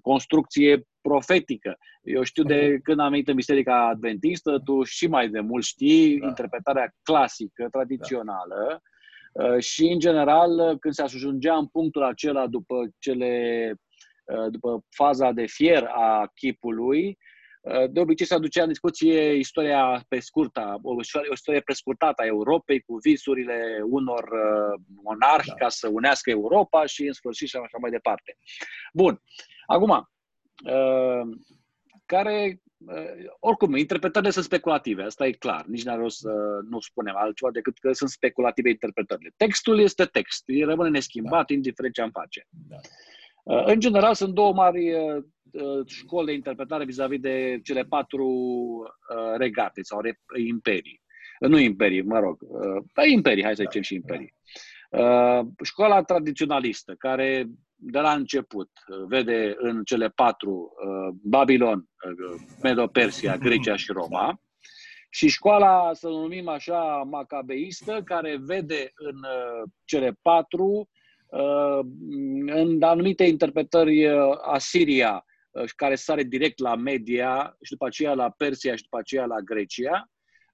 construcție profetică. Eu știu de când am venit în Biserica Adventistă, tu și mai de mult știi da. interpretarea clasică, tradițională, da Uh, și, în general, când se ajungea în punctul acela după, cele, uh, după faza de fier a chipului, uh, de obicei se aducea în discuție istoria pe scurtă, o istorie prescurtată a Europei cu visurile unor monarhi da. ca să unească Europa și în sfârșit și așa mai departe. Bun. Acum, care Uh, oricum, interpretările sunt speculative, asta e clar. Nici n-are rost să nu spunem altceva decât că sunt speculative interpretările. Textul este text, el rămâne neschimbat, da. indiferent ce am face. Da. Uh, în general, sunt două mari uh, școli de interpretare vis-a-vis de cele patru regate sau imperii. Nu imperii, mă rog, da, imperii, hai să da. zicem și imperii. Școala tradiționalistă, care de la început vede în cele patru uh, Babilon, uh, Medo-Persia, Grecia și Roma, și școala, să o numim așa, macabeistă, care vede în uh, cele patru, în anumite interpretări, Asiria, care sare direct la Media și după aceea la Persia și după aceea la Grecia,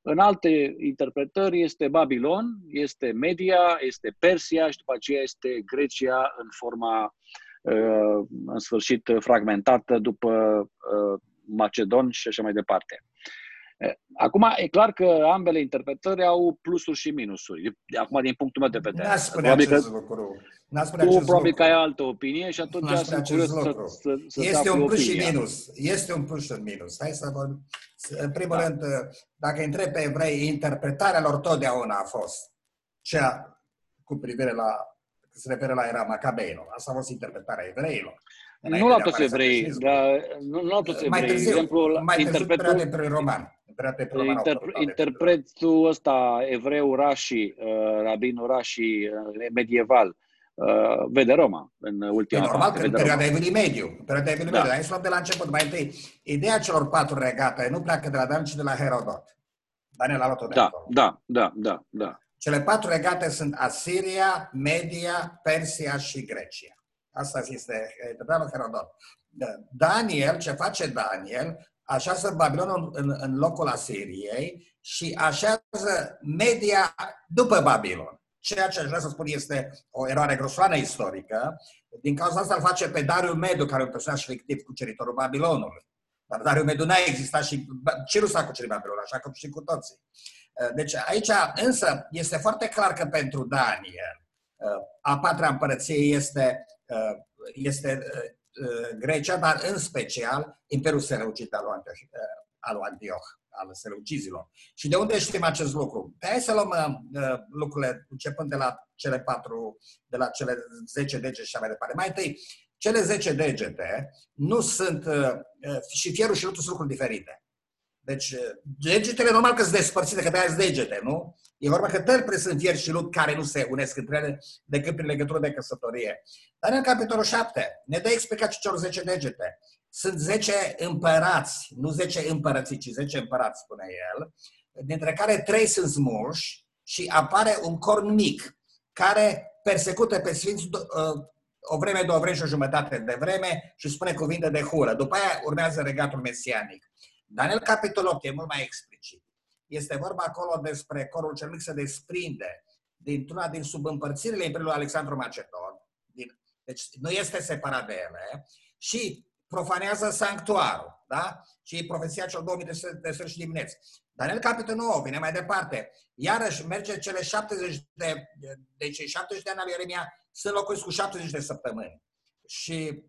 în alte interpretări este Babilon, este Media, este Persia și după aceea este Grecia în forma, uh, în sfârșit, fragmentată după uh, Macedon și așa mai departe. Uh, acum, e clar că ambele interpretări au plusuri și minusuri. Acum, din punctul meu de vedere. N-aș spune acest că lucru. N-aș spune tu probabil că ai altă opinie și atunci sunt curios să, să, să Este un plus opinia. și minus. Este un plus și un minus. Hai să vorbim. În primul da. rând, dacă întreb pe evrei, interpretarea lor totdeauna a fost cea cu privire la, se referă la era Macabeilor. Asta a fost interpretarea evreilor. Nu la toți evrei, dar nu, nu la toți evrei. Mai târziu, exemplu, mai târziu interpretul, prin roman. Inter, interpretul ăsta, evreu Rashi, uh, rabinul Rashi, uh, medieval, uh, vede Roma în ultima e normal că în perioada Evului Mediu, în perioada Evului da. Mediu, hai să luăm de la început. Mai întâi, ideea celor patru regate nu pleacă de la Dan, ci de la Herodot. Daniel a luat de da, acolo. Da, da, da, da. Cele patru regate sunt Asiria, Media, Persia și Grecia. Asta este Daniel Herodot. Daniel, ce face Daniel, așează Babilonul în, în locul Asiriei și așează Media după Babilon. Ceea ce aș vrea să spun este o eroare grosoană istorică. Din cauza asta îl face pe Dariu Medu, care e un personaj fictiv cuceritorul Babilonului. Dar Dariu Medu n-a existat și ce nu s-a cucerit Babilonul, așa că și cu toții. Deci aici însă este foarte clar că pentru Daniel a patra împărăție este, este Grecia, dar în special Imperiul Seleucid al lui Antioch, al lui Antioch al seleucizilor. Și de unde știm acest lucru? Pe hai să luăm uh, lucrurile începând de la cele patru, de la cele 10 degete și așa mai departe. Mai întâi, cele 10 degete nu sunt, uh, uh, și fierul și lutul sunt lucruri diferite. Deci, uh, degetele normal că sunt despărțite, că de-aia degete, nu? E vorba că tălpile sunt fier și lut care nu se unesc între ele decât prin legătură de căsătorie. Dar în capitolul 7 ne dă explicat celor 10 degete. Sunt 10 împărați, nu 10 împărățiți, ci 10 împărați, spune el, dintre care 3 sunt smulși și apare un corn mic care persecută pe sfinți uh, o vreme, două vreme și o jumătate de vreme și spune cuvinte de hură. După aia urmează regatul mesianic. Daniel capitolul 8 e mult mai explicit. Este vorba acolo despre corul cel mic se desprinde dintr-una din subîmpărțirile Imperiului Alexandru Macedon, din, deci nu este separat de ele, și profanează sanctuarul, da? Și profeția cel 2000 de seară și dimineți. Daniel capitolul 9 vine mai departe. Iarăși merge cele 70 de, deci 70 de ani al Ieremia sunt locuiți cu 70 de săptămâni. Și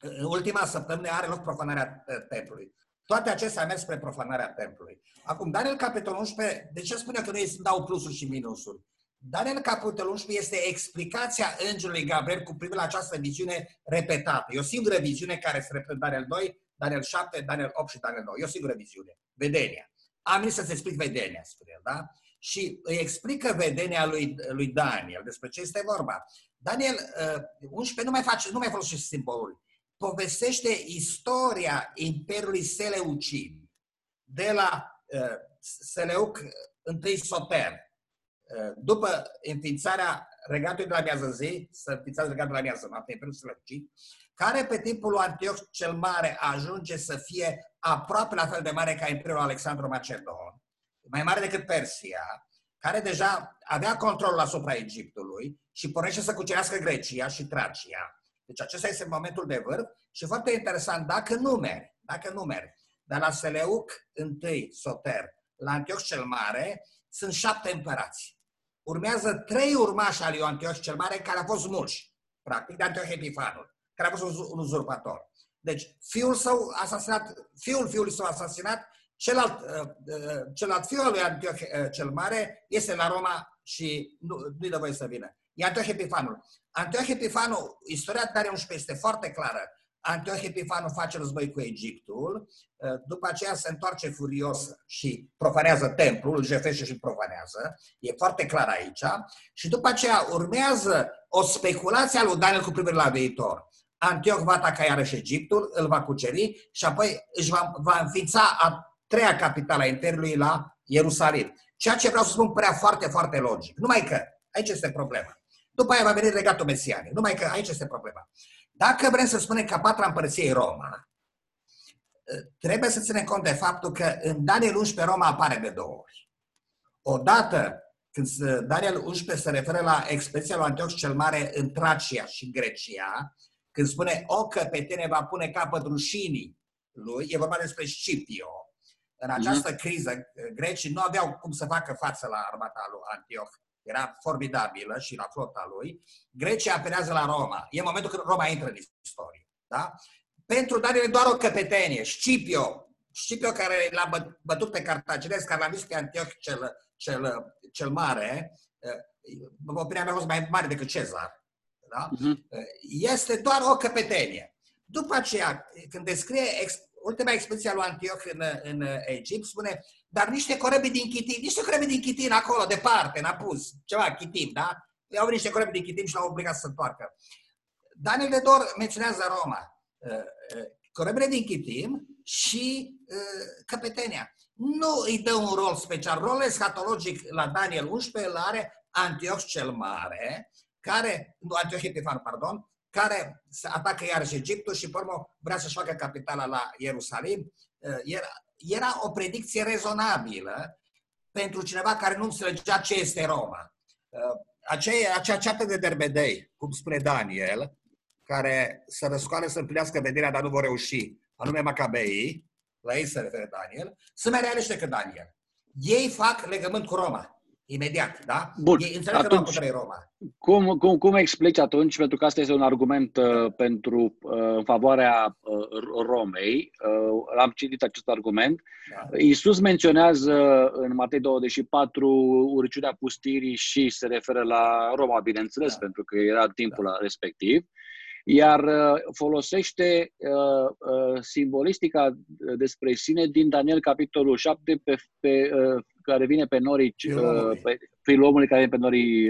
în ultima săptămână are loc profanarea templului. Toate acestea a mers spre profanarea templului. Acum, Daniel capitolul 11, de ce spune că nu îi dau plusuri și minusuri? Daniel capitolul 11 este explicația îngerului Gabriel cu privire la această viziune repetată. E o singură viziune care se repetă Daniel 2, Daniel 7, Daniel 8 și Daniel 9. E o singură viziune. Vedenia. Am venit să-ți explic vedenia, spune el, da? Și îi explică vedenia lui, lui Daniel despre ce este vorba. Daniel uh, 11 nu mai, face, nu mai folosește simboluri povestește istoria Imperiului Seleucid de la uh, Seleuc întâi Soter, uh, după înființarea regatului de la miază zi, să înființați regatul de la miază noapte, Imperiul Seleucid, care pe timpul lui Antioch cel Mare ajunge să fie aproape la fel de mare ca Imperiul Alexandru Macedon, mai mare decât Persia, care deja avea controlul asupra Egiptului și pornește să cucerească Grecia și Tracia deci acesta este momentul de vârf și foarte interesant, dacă numeri, dacă numeri, de la Seleuc întâi, Soter, la Antioch cel Mare, sunt șapte împărați. Urmează trei urmași al lui Antioch cel Mare care au fost smulși, practic, de Antioch Epifanul, care a fost un uzurpator. Deci, fiul său asasinat, fiul fiului său asasinat, celălalt, uh, uh, celălalt fiul lui Antioch uh, cel Mare este la Roma și nu, nu-i de voie să vină. E Antioch Epifanul. Antioch Epifanu, istoria Tare 11 este foarte clară. Antioch Epifanu face război cu Egiptul, uh, după aceea se întoarce furios și profanează templul, îl jefește și profanează. E foarte clar aici. Și după aceea urmează o speculație a lui Daniel cu privire la viitor. Antioch va ataca iarăși Egiptul, îl va cuceri și apoi își va, va înființa a treia capitală a Imperiului la Ierusalim. Ceea ce vreau să spun prea foarte, foarte logic. Numai că aici este problema. După aia va veni regatul mesianic. Numai că aici este problema. Dacă vrem să spunem că a patra împărăție e Roma, trebuie să ținem cont de faptul că în Daniel 11 Roma apare de două ori. Odată când Daniel 11 se referă la expediția lui Antioch cel Mare în Tracia și Grecia, când spune o căpetenie va pune capăt rușinii lui, e vorba despre Scipio. În această mm-hmm. criză, grecii nu aveau cum să facă față la armata lui Antioch era formidabilă și la flota lui, Grecia apelează la Roma. E momentul când Roma intră în istorie. Da? Pentru Daniel doar o căpetenie. Scipio, Scipio care l-a bătut pe cartaginez, care l-a vist pe Antioch cel, cel, cel mare, opinia mea a fost mai mare decât Cezar. Da? Uh-huh. Este doar o căpetenie. După aceea, când descrie ultima expediție a lui Antioch în, în Egipt, spune, dar niște corăbii din Chitin, niște corăbii din Chitin acolo, departe, în apus, ceva, Chitin, da? au venit niște corect de chitim și l-au obligat să se întoarcă. Daniel de Dor menționează Roma, corăbile din Chitim și căpetenia. Nu îi dă un rol special. Rolul eschatologic la Daniel 11 îl are Antioch cel Mare, care, nu, Antioch Epifan, pardon, care se atacă iarăși Egiptul și, pe urmă, vrea să-și facă capitala la Ierusalim. Era, era o predicție rezonabilă pentru cineva care nu înțelegea ce este Roma. Aceea, acea ceată de derbedei, cum spune Daniel, care să răscoale să împlinească vederea, dar nu vor reuși, anume Macabeii, la ei se referă Daniel, sunt mai realiști decât Daniel. Ei fac legământ cu Roma. Imediat, da? Bun. Ei înțeleg atunci, că Roma. Cum, cum, cum explici atunci, pentru că asta este un argument uh, pentru uh, în favoarea uh, Romei, uh, am citit acest argument. Da. Iisus menționează în Matei 24 urciunea pustirii și se referă la Roma, bineînțeles, da. pentru că era timpul da. respectiv. Uh, iar uh, folosește uh, uh, simbolistica despre sine din Daniel capitolul 7 pe, pe, care vine pe norii pe fiul omului care vine pe norii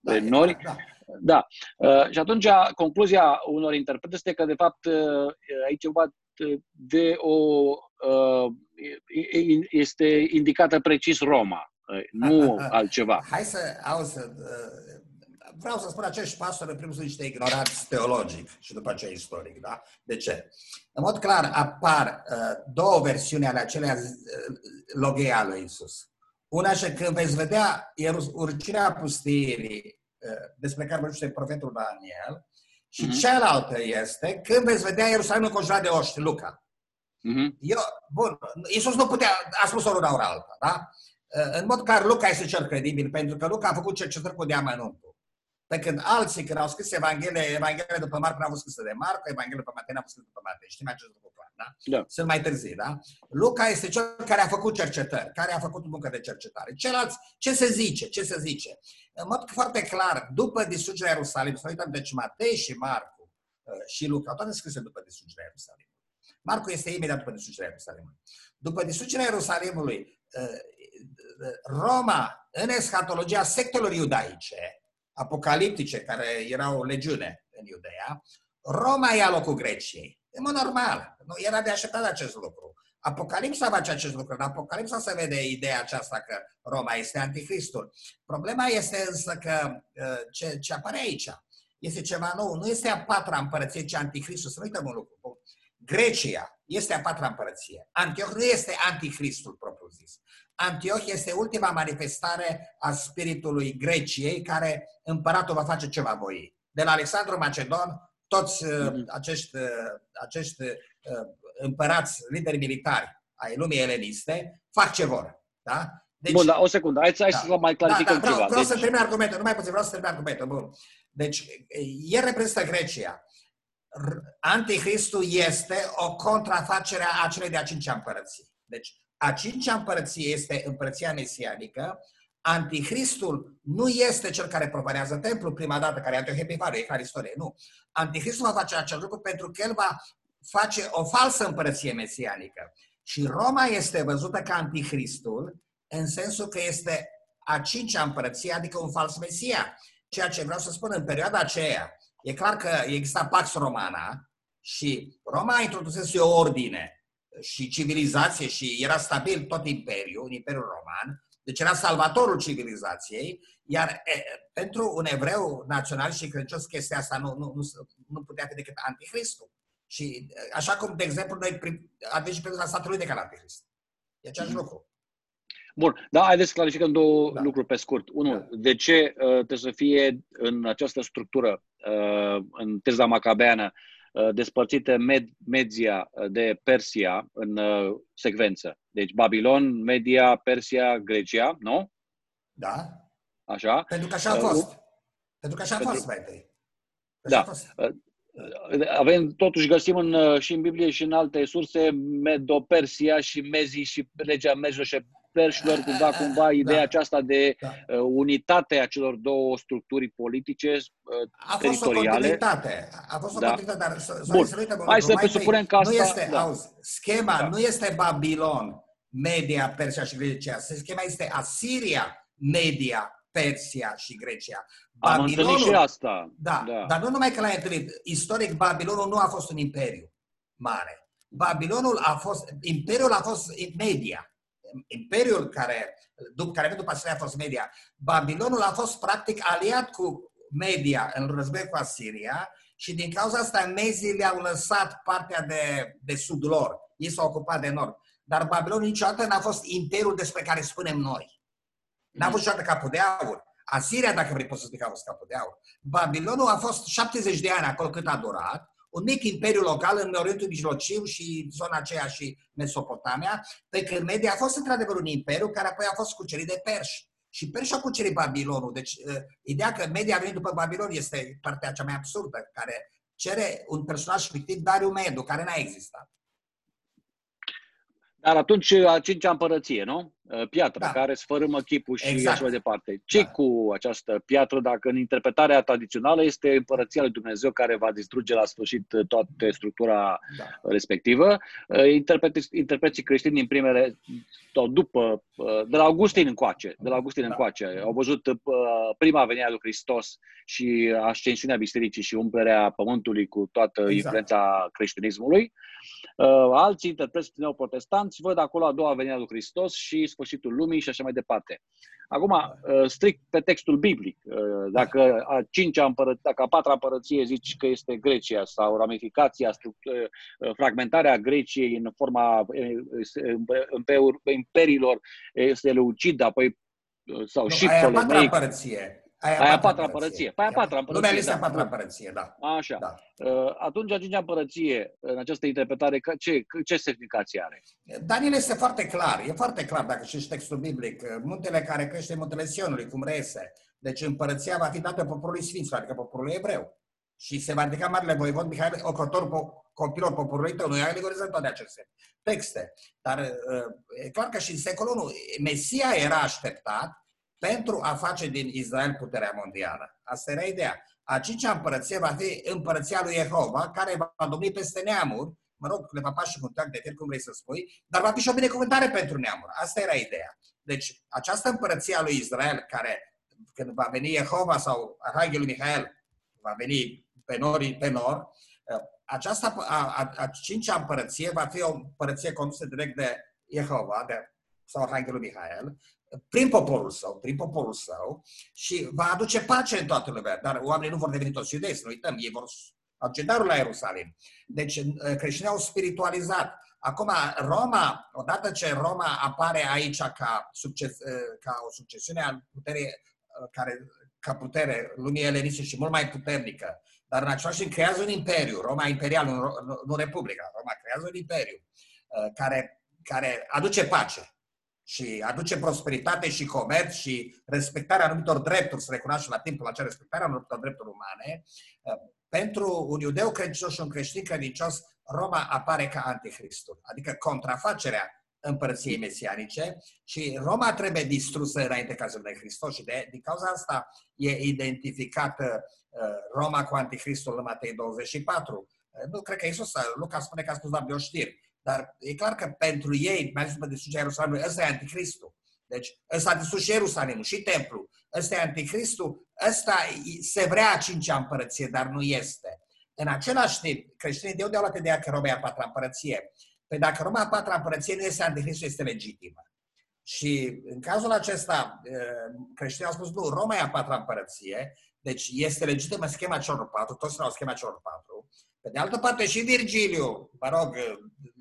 da, pe nori. Da, da. da. Și atunci concluzia unor interprete este că de fapt aici ceva de o este indicată precis Roma, nu altceva. Hai să, auzi, vreau să spun acești pastori, în primul rând, niște ignoranți teologic și după aceea istoric. Da? De ce? În mod clar, apar uh, două versiuni ale acelea uh, logei a lui Isus. Una și când veți vedea urcirea pustirii uh, despre care vorbește profetul Daniel, și mm-hmm. cealaltă este când veți vedea Ierusalimul înconjurat de oști, Luca. Mm-hmm. Eu, bun, Iisus nu putea, a spus o una ori alta, da? Uh, în mod clar, Luca este cel credibil, pentru că Luca a făcut cercetări cu deamănuntul. Pe când alții, când au scris Evanghelia, Evanghelia după Marcu n-au fost scrisă de Marcu, Evanghelia după Matei n-a fost scrisă după Matei. Știm acest lucru clar, da? da? Sunt mai târzii, da? Luca este cel care a făcut cercetări, care a făcut muncă de cercetare. Ceilalți, ce se zice? Ce se zice? În mod foarte clar, după distrugerea Ierusalimului, să uităm, deci Matei și Marcu uh, și Luca, toate scrise după distrugerea Ierusalimului. Marcu este imediat după distrugerea Ierusalimului. După distrugerea Ierusalimului, uh, uh, Roma, în eschatologia sectelor iudaice, apocaliptice, care erau legiune în Iudeea, Roma ia locul Greciei. E mă normal. Nu era de așteptat acest lucru. Apocalipsa face acest lucru. În Apocalipsa se vede ideea aceasta că Roma este anticristul. Problema este însă că ă, ce, ce apare aici este ceva nou. Nu este a patra împărăție, ci anticristul. Să nu uităm un lucru. Grecia este a patra împărăție. Antioch nu este anticristul propriu-zis. Antioch este ultima manifestare a spiritului Greciei, care împăratul va face ce va voi. De la Alexandru Macedon, toți mm-hmm. acești, uh, acești uh, împărați, lideri militari ai lumii eleniste, fac ce vor. Da? Deci, Bun, da, o secundă, hai, hai da, să mai clarificăm da, da, vreau, ceva. Vreau deci... să termin argumentul, nu mai puțin, vreau să termin argumentul. Bun. Deci, el reprezintă Grecia. Anticristul este o contrafacere a celei de-a cincea împărăție. Deci, a cincea împărăție este împărăția mesianică, Anticristul nu este cel care profanează templul prima dată, care e Antioch Epifanul, e clar istorie, nu. Anticristul va face acel lucru pentru că el va face o falsă împărăție mesianică. Și Roma este văzută ca Anticristul în sensul că este a cincea împărăție, adică un fals mesia. Ceea ce vreau să spun, în perioada aceea, e clar că exista Pax Romana și Roma a introdus o ordine și civilizație și era stabil tot imperiul, Imperiul Roman, deci era salvatorul civilizației, iar e, pentru un evreu național și credincios chestia asta nu, nu, nu, nu putea fi decât anticristul. Și așa cum, de exemplu, noi avem și pentru Statele Unite ca la antichrist. E același mm. lucru. Bun, da, haideți să clarificăm două da. lucruri pe scurt. Unu, da. de ce uh, trebuie să fie în această structură, uh, în teza macabeană, Uh, despărțite med, Media uh, de Persia în uh, secvență. Deci Babilon, Media, Persia, Grecia, nu? Da. Așa? Pentru că așa a fost. Uh, Pentru că așa a fost, mai Da. Avem, totuși găsim în, și în Biblie și în alte surse Medo-Persia și Mezi și legea Mezo și perșilor, cumva, cumva, da. ideea da. aceasta de da. uh, unitate a celor două structuri politice uh, a fost teritoriale. o continuitate. A fost o da. continuitate, dar să, Bun. să uităm, Hai să presupunem că asta... Nu este, da. auzi, schema da. nu este Babilon, Media, Persia și Grecia. Schema este Asiria, Media, Persia și Grecia. Am întâlnit și asta. Da, da, dar nu numai că l-ai întâlnit. Istoric, Babilonul nu a fost un imperiu mare. Babilonul a fost, imperiul a fost media. Imperiul care, după care după aceea a fost media. Babilonul a fost practic aliat cu media în război cu Asiria și din cauza asta mezii le-au lăsat partea de, de sudul lor. Ei s-au ocupat de nord. Dar Babilonul niciodată n-a fost imperiul despre care spunem noi. N-a fost niciodată capul de aur. Asiria, dacă vrei, poți să spui că a fost capul de aur. Babilonul a fost 70 de ani acolo cât a durat, un mic imperiu local în Orientul Mijlociu și zona aceea și Mesopotamia, pe când Media a fost într-adevăr un imperiu care apoi a fost cucerit de perși. Și perși au cucerit Babilonul. Deci, uh, ideea că Media a venit după Babilon este partea cea mai absurdă, care cere un personaj fictiv, Dariu Medu, care n-a existat. Dar atunci a cincea împărăție, nu? Uh, piatra da. care sfărâmă chipul și exact. așa mai departe. ce da. cu această piatră dacă în interpretarea tradițională este împărăția lui Dumnezeu care va distruge la sfârșit uh, toată structura da. respectivă? Uh, interpreții, interpreții creștini din primele, sau după, de la Augustin încoace, de la Augustin da. încoace, au văzut prima venire a lui Hristos și ascensiunea bisericii și umplerea pământului cu toată exact. influența creștinismului. Alții interpreți neoprotestanți văd acolo a doua venire a lui Hristos și sfârșitul lumii și așa mai departe. Acum, uh, strict pe textul biblic, uh, dacă a cincea împărăție, dacă a patra împărăție zici că este Grecia sau ramificația, uh, fragmentarea Greciei în forma imperiilor, este Leucid, apoi sau și Ptolemei. împărăție. Aia, aia a patra împărăție. Aia a patra împărăție. Lumea este da. a patra împărăție, da. Așa. Da. Uh, atunci, a cincea împărăție, în această interpretare, ce, ce semnificație are? Daniel este foarte clar. E foarte clar, dacă știți textul biblic. Muntele care crește muntele Sionului, cum reiese. Deci împărăția va fi dată poporului Sfinților, adică poporului evreu. Și se va ridica Marele Voivod Mihail, ocrotor copilor poporului tău. Noi alegorizăm toate aceste texte. Dar uh, e clar că și în secolul I, Mesia era așteptat, pentru a face din Israel puterea mondială. Asta era ideea. A cincea împărăție va fi împărăția lui Jehova, care va domni peste neamuri, mă rog, le va face și contact de fel, cum vrei să spui, dar va fi și o binecuvântare pentru neamuri. Asta era ideea. Deci, această împărăție a lui Israel, care, când va veni Jehova sau Arhanghelul Mihail, va veni pe nori, pe nor, aceasta, a, a, a cincea împărăție va fi o împărăție condusă direct de Jehova, de, sau Arhanghelul Mihail, prin poporul său, prin poporul său și va aduce pace în toată lumea. Dar oamenii nu vor deveni toți iudei, să nu uităm, ei vor aduce darul la Ierusalim. Deci uh, creștinii au spiritualizat. Acum, Roma, odată ce Roma apare aici ca, succes, uh, ca o succesiune a puterii uh, care, ca putere lumii elenice și mult mai puternică, dar în același timp creează un imperiu, Roma imperial, nu, nu, nu Republica, Roma creează un imperiu care, care aduce pace și aduce prosperitate și comerț și respectarea anumitor drepturi, să recunoaște la timpul acela respectarea anumitor drepturi umane, uh, pentru un iudeu credincios și un creștin credincios, Roma apare ca anticristul, adică contrafacerea împărăției mesianice și Roma trebuie distrusă înainte ca să Hristos și de, din cauza asta e identificată uh, Roma cu anticristul în Matei 24. Uh, nu, cred că Iisus, Luca spune că a spus la știri. Dar e clar că pentru ei, mai ales după distrugerea Ierusalimului, ăsta e anticristul. Deci ăsta a distrus și Ierusalimul, și templu. Ăsta e anticristul, ăsta se vrea a cincea împărăție, dar nu este. În același timp, creștinii de unde au luat ideea că Roma e a patra împărăție? Păi dacă Roma a patra împărăție nu este anticristul, este legitimă. Și în cazul acesta, creștinii au spus, nu, Roma e a patra împărăție, deci este legitimă schema celor patru, toți au schema celor patru, pe de altă parte și Virgiliu, mă rog,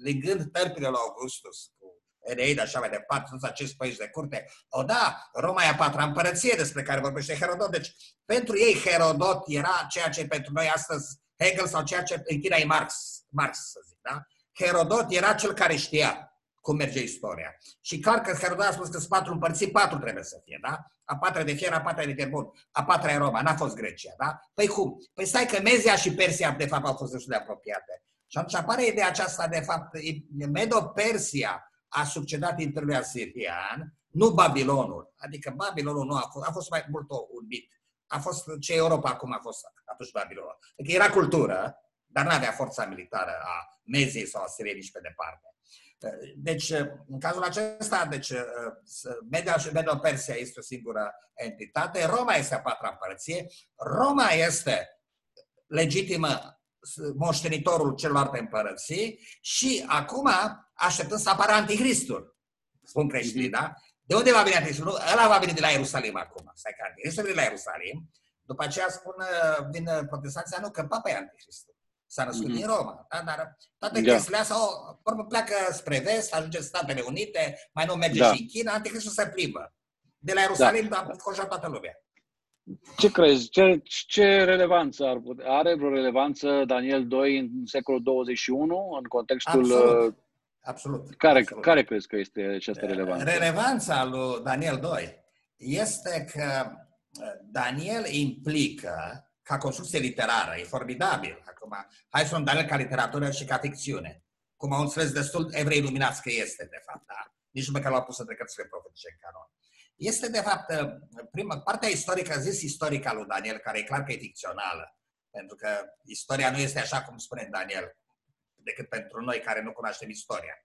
legând tărpile lui Augustus, cu Eneida așa mai departe, toți acești păiși de curte, o da, Roma e a patra împărăție despre care vorbește Herodot, deci pentru ei Herodot era ceea ce pentru noi astăzi Hegel sau ceea ce în China e Marx, Marx să zic, da? Herodot era cel care știa cum merge istoria. Și clar că Herodot a spus că sunt patru împărțiri, patru trebuie să fie, da? A patra de fier, a patra de carbon, a patra e Roma, n-a fost Grecia, da? Păi cum? Păi stai că Mezia și Persia, de fapt, au fost destul de apropiate. Și atunci apare ideea aceasta, de fapt, Medo-Persia a succedat Imperiului Asirian, nu Babilonul. Adică Babilonul nu a fost, a fost mai mult un mit. A fost ce Europa acum a fost atunci Babilonul. Adică era cultură, dar nu avea forța militară a Meziei sau a Siriei nici pe departe. Deci, în cazul acesta, deci, Media și Media Persia este o singură entitate, Roma este a patra împărăție, Roma este legitimă moștenitorul celorlalte împărății și acum așteptăm să apară Anticristul, spun creștinii, da? De unde va veni Anticristul? Ăla va veni de la Ierusalim acum. Stai că Anticristul vine de la Ierusalim, după aceea spun, vin protestanții, nu, că Papa e Anticristul. S-a născut mm-hmm. din Roma. Da? Dar toate da. chestiile astea o, pleacă spre vest, ajunge în Statele Unite, mai nu merge da. și în China, Anticristul se plimbă. De la Ierusalim da. a conjat toată lumea. Ce crezi? Ce, ce relevanță ar putea, are vreo relevanță Daniel 2 în secolul 21 în contextul Absolut. Absolut. Care, Absolut. care crezi că este această relevanță? Relevanța lui Daniel 2 este că Daniel implică ca construcție literară, e formidabil. Acum, hai să o Daniel ca literatură și ca ficțiune. Cum au înțeles destul evrei luminați că este, de fapt, da? Nici nu măcar l-au pus între cărțile profetice în canon. Este, de fapt, prima, partea istorică, zis istorică a lui Daniel, care e clar că e ficțională. Pentru că istoria nu este așa cum spune Daniel, decât pentru noi care nu cunoaștem istoria.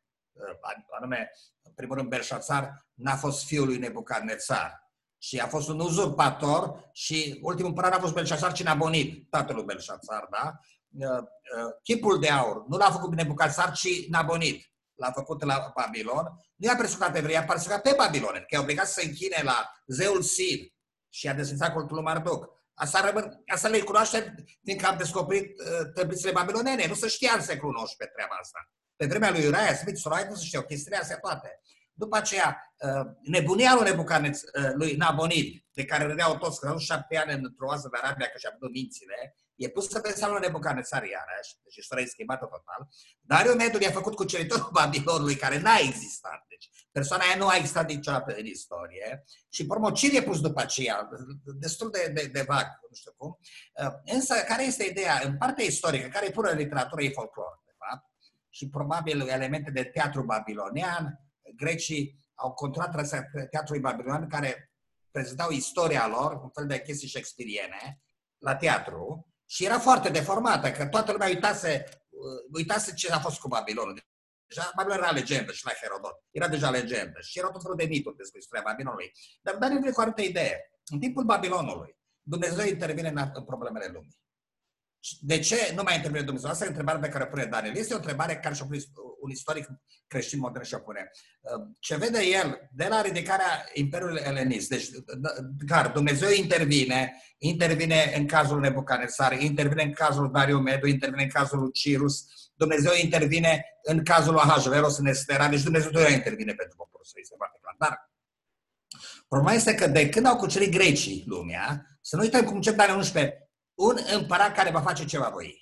Anume, în primul rând, Belșațar n-a fost fiul lui Nebucadnețar, și a fost un uzurpator și ultimul împărat a fost Belșațar Cinabonid, tatăl lui Belșațar, da? Uh, uh, chipul de aur nu l-a făcut Nebucadnețar, ci Nabonid. L-a făcut la Babilon. Nu i-a persecutat evrei, a persecutat pe Babilon, că i-a obligat să se închine la zeul Sil și a desfințat cultul lui Marduk. Asta, rămân, asta le cunoaște fiindcă am descoperit uh, tăblițele babilonene. Nu se știa în secolul XIX treaba asta. Pe vremea lui Uriah Smith, Sorai, nu se știau chestiile astea toate. După aceea, uh, nebunia lui Nebucaneț, uh, lui Nabonid, de care râdeau toți, că au șapte ani într-o oază de Arabia, că și-a mințile, e pusă pe seama lui Nebucanețar iarăși, deci istoria e schimbată total. Dario Medul i-a făcut cuceritorul Babilonului, care n-a existat. Deci persoana aia nu a existat niciodată în istorie. Și Promocir e pus după aceea, destul de, de, de vag, nu știu cum. Uh, însă, care este ideea? În partea istorică, care e pură literatură, e folclor, de fapt, și probabil elemente de teatru babilonian, grecii au controlat teatrului babilonian care prezentau istoria lor, un fel de chestii shakespeariene, la teatru și era foarte deformată, că toată lumea uitase, uh, uitase ce a fost cu Babilonul. Deja Babilon era legendă și la Herodot. Era deja legendă și erau tot felul de mituri despre istoria Babilonului. Dar Daniel vine cu o idee. În timpul Babilonului, Dumnezeu intervine în problemele lumii. De ce nu mai intervine Dumnezeu? Asta e o întrebare pe care o pune Daniel. Este o întrebare care și-o pune un istoric creștin modern și-o pune. Ce vede el de la ridicarea Imperiului Elenist, deci clar, Dumnezeu intervine, intervine în cazul Nebucanesar, intervine în cazul Dario Medu, intervine în cazul lui Cirus, Dumnezeu intervine în cazul lui Ahasveros în Estera, deci Dumnezeu totdeauna intervine pentru poporul său, este foarte clar. Dar problema este că de când au cucerit grecii lumea, să nu uităm cum încep Daniel 11, un împărat care va face ceva voi.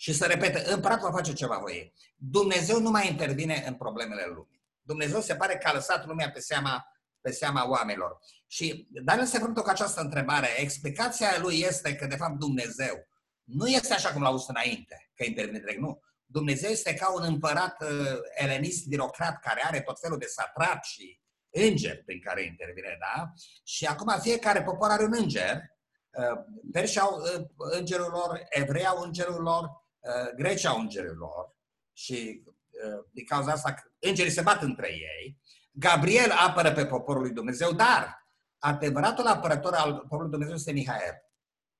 Și să repete, împăratul va face ceva voi. Dumnezeu nu mai intervine în problemele lumii. Dumnezeu se pare că a lăsat lumea pe seama, pe seama oamenilor. Și Daniel se confruntă cu această întrebare. Explicația lui este că, de fapt, Dumnezeu nu este așa cum l-a auzit înainte, că intervine direct, nu. Dumnezeu este ca un împărat uh, elenist, birocrat, care are tot felul de satrap și îngeri prin care intervine, da? Și acum fiecare popor are un înger Perși au uh, îngerul lor, evrei au îngerul lor, uh, greci au îngerul lor și uh, din cauza asta îngerii se bat între ei. Gabriel apără pe poporul lui Dumnezeu, dar adevăratul apărător al poporului lui Dumnezeu este Mihael,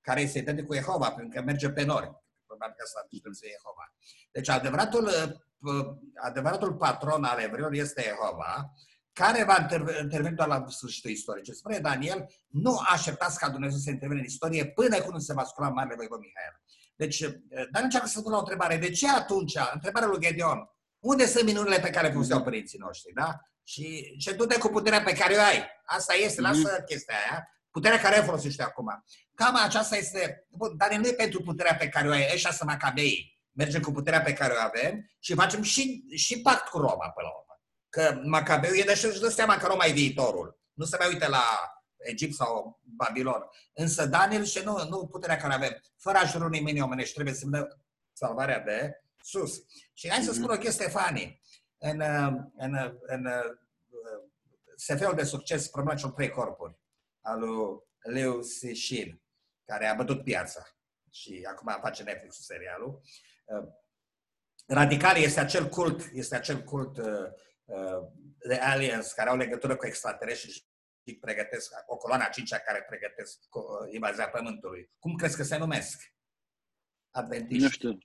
care este identic cu Jehova, pentru că merge pe nori. Probabil că asta Dumnezeu Jehova. Deci adevăratul, adevăratul patron al evreilor este Jehova, care va interveni doar la sfârșitul istoriei. Ce spune Daniel, nu așteptați ca Dumnezeu să intervine în istorie până când nu se va scula Marele Voivod Mihail. Deci, eh, Daniel încearcă să pună o întrebare. De ce atunci, întrebarea lui Gedeon, unde sunt minunile pe care puseau părinții noștri, da? Și ce du cu puterea pe care o ai. Asta este, lasă mm-hmm. chestia aia. Puterea care o folosește acum. Cam aceasta este, dar nu e pentru puterea pe care o ai, ăștia să macabei. Mergem cu puterea pe care o avem și facem și, și pact cu Roma până la urmă că Macabeu e de și dă seama că Roma e viitorul. Nu se mai uite la Egipt sau Babilon. Însă Daniel și nu, nu puterea care avem. Fără ajutorul nimeni omenești, trebuie să dă salvarea de sus. Și hai să spun o chestie, Fani. În, în, în, în SF-ul de succes, problema celor trei corpuri, al lui Leo Sishin, care a bătut piața și acum face Netflix serialul. radical este acel cult, este acel cult uh, uh, de aliens care au legătură cu extraterestri și pregătesc o coloană a cincea care pregătesc uh, invazia Pământului. Cum crezi că se numesc? Adventiști. Nu știu.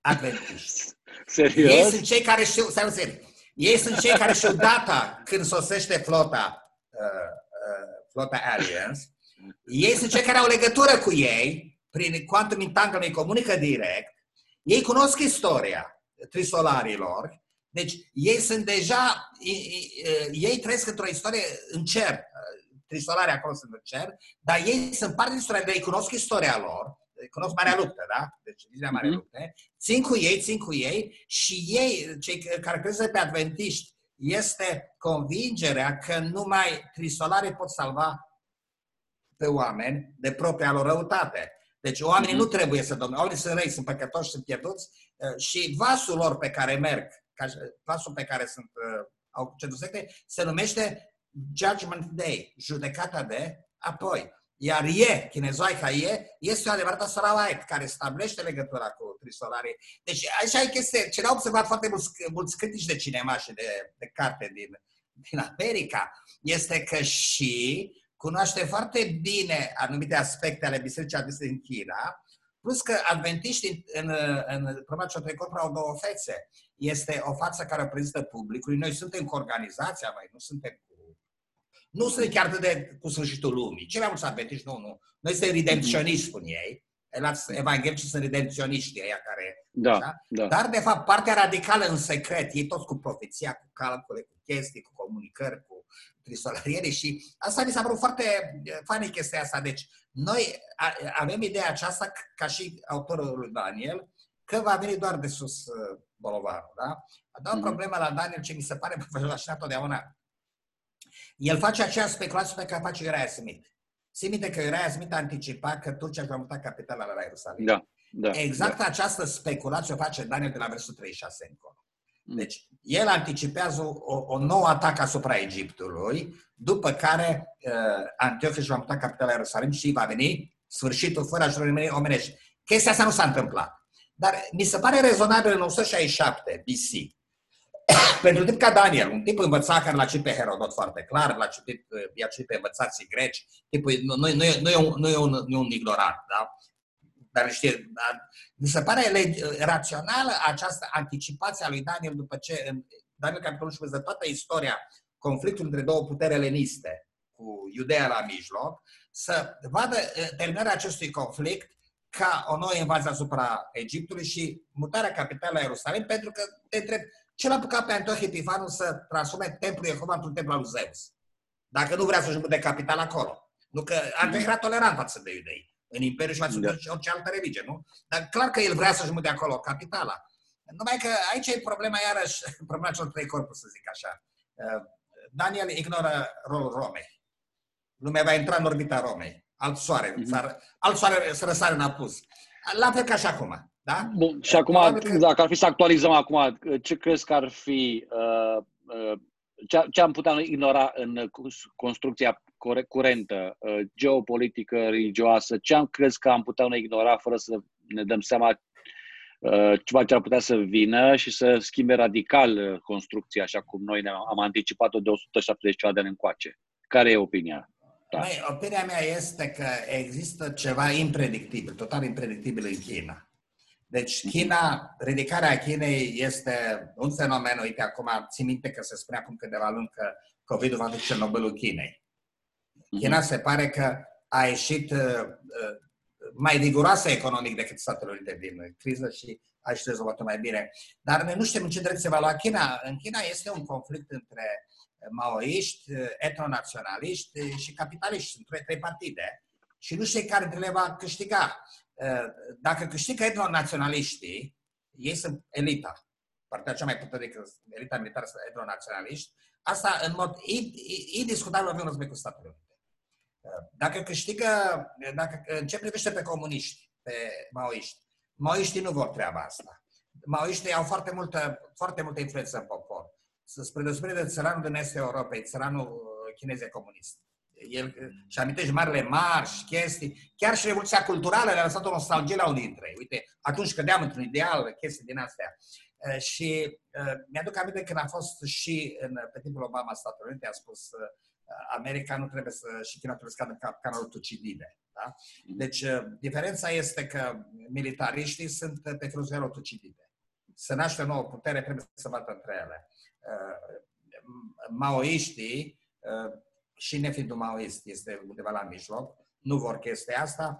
Adventiști. Serios? Ei sunt cei care știu, stai serio, ei sunt cei care știu data când sosește flota, uh, uh, flota Aliens. Ei sunt cei care au legătură cu ei, prin quantum entanglement comunică direct. Ei cunosc istoria trisolarilor. Deci ei sunt deja, ei trăiesc într-o istorie în cer. Trisolarii acolo sunt în cer, dar ei sunt parte din istoria, ei cunosc istoria lor cunosc Marea Luptă, da? Deci, Viziunea Marea mhm. Lupte. Țin cu ei, țin cu ei și ei, cei care creză pe adventiști, este convingerea că numai trisolarii pot salva pe oameni de propria lor răutate. Deci oamenii mm-hmm. nu trebuie să domne, oamenii sunt răi, sunt păcătoși, sunt pierduți uh, și vasul lor pe care merg, vasul pe care sunt, uh, au secte, se numește Judgment Day, judecata de apoi. Iar E, chinezoica E, este o adevărată Sarawait, care stabilește legătura cu trisolarii. Deci așa e chestia. Ce au observat foarte mulți, mulți critici de cinema și de, de carte din, din America, este că și cunoaște foarte bine anumite aspecte ale bisericii aduse în China, plus că adventiștii în, în, în problema celor au două fețe. Este o față care prezintă publicului. Noi suntem cu organizația, mai nu suntem nu sunt chiar de cu sfârșitul lumii. Ce mai mulți adventiști, nu, nu. Noi suntem redemptioniști, spun ei. Evanghelici sunt redempționiști ăia care... Da, așa? da. Dar, de fapt, partea radicală în secret, ei toți cu profeția, cu calcule, cu chestii, cu comunicări, cu trisolariere și asta mi s-a părut foarte faină chestia asta. Deci, noi avem ideea aceasta, ca și autorul lui Daniel, că va veni doar de sus uh, bolovarul, da? Dar mm-hmm. problema la Daniel, ce mi se pare fascinat totdeauna, el face acea speculație pe care face Uriah Smith. Se minte că Uriah Smith a anticipat că Turcia va muta capitala la Ierusalim. Da, da, exact da. această speculație o face Daniel de la versul 36 încolo. Mm. Deci, el anticipează o, o nouă atac asupra Egiptului, după care uh, Antioch își va muta capitala Ierusalim și va veni sfârșitul fără ajutorului omenești. Chestia asta nu s-a întâmplat. Dar mi se pare rezonabil în 167 BC, pentru tip ca Daniel, un tip învățat care l-a citit pe Herodot foarte clar, l-a citit, i-a citit pe învățații greci, tipul, nu, nu, nu, e, nu, e un, nu, e un, nu e un ignorant, da? Dar știe, dar, mi se pare rațională această anticipație a lui Daniel după ce în Daniel capitolul 11 toată istoria conflictului între două puteri eleniste, cu Iudeea la mijloc, să vadă terminarea acestui conflict ca o nouă invazie asupra Egiptului și mutarea capitală la Ierusalim, pentru că te întreb, ce l-a apucat pe Antioch Epifanu să transforme templul Jehova într-un templu al lui Zeus? Dacă nu vrea să-și mute capital acolo. Nu că Antioch era tolerant față de iudei în Imperiu și față de da. orice altă religie, nu? Dar clar că el vrea să-și mute acolo capitala. Numai că aici e problema iarăși, problema celor trei corpuri, să zic așa. Uh, Daniel ignoră rolul Romei. Lumea va intra în orbita Romei. Alt soare, mm-hmm. alt soare să răsare în apus. La fel ca și acum. Da? Bun, și acum, că... dacă ar fi să actualizăm acum, ce crezi că ar fi, uh, uh, ce, ce am putea ignora în construcția curentă, uh, geopolitică, religioasă, ce am crezi că am putea ignora fără să ne dăm seama uh, ceva ce ar putea să vină și să schimbe radical uh, construcția așa cum noi am anticipat-o de 170 de ani încoace. Care e opinia? Da. Mai, opinia mea este că există ceva impredictibil, total impredictibil în China. Deci mhm. China, ridicarea Chinei este un fenomen, uite acum țin minte că se spunea acum câteva luni că COVID-ul va duce Nobelul Chinei. Mhm. China se pare că a ieșit uh, uh, mai viguroasă economic decât Statele Unite din criză și a ieșit rezolvată mai bine. Dar noi nu știm în ce direcție va lua China. În China este un conflict între maoiști, etnonaționaliști și capitaliști. Sunt trei, trei partide. Și nu știu care dintre le va câștiga. Eh, dacă câștigă etnonaționaliștii, ei sunt elita, partea cea mai puternică, elita militară sunt etnonaționaliști, asta în mod indiscutabil va fi un război cu Statele Unite. Eh, dacă câștigă, dacă, în ce privește pe comuniști, pe maoiști, maoiștii nu vor treaba asta. Maoiștii au foarte multă, foarte multă influență în popor. Spre deosebire de țăranul din Est Europei, țăranul uh, chinez comunist. el și amintește marile marși, chestii, chiar și Revoluția Culturală le-a lăsat o nostalgie la unii dintre ei. Uite, atunci cădeam într-un ideal, chestii din astea. Uh, și uh, mi-aduc aminte când a fost și în, pe timpul Obama Statele Unite, a spus uh, America nu trebuie să, și China trebuie să cadă ca canalul Tucidide. Da? Deci, diferența este că militariștii sunt pe filozofia Tucidide. Să naște o nouă putere, trebuie să bată între ele. Maoiștii, și nefiind un maoist, este undeva la mijloc, nu vor chestia asta.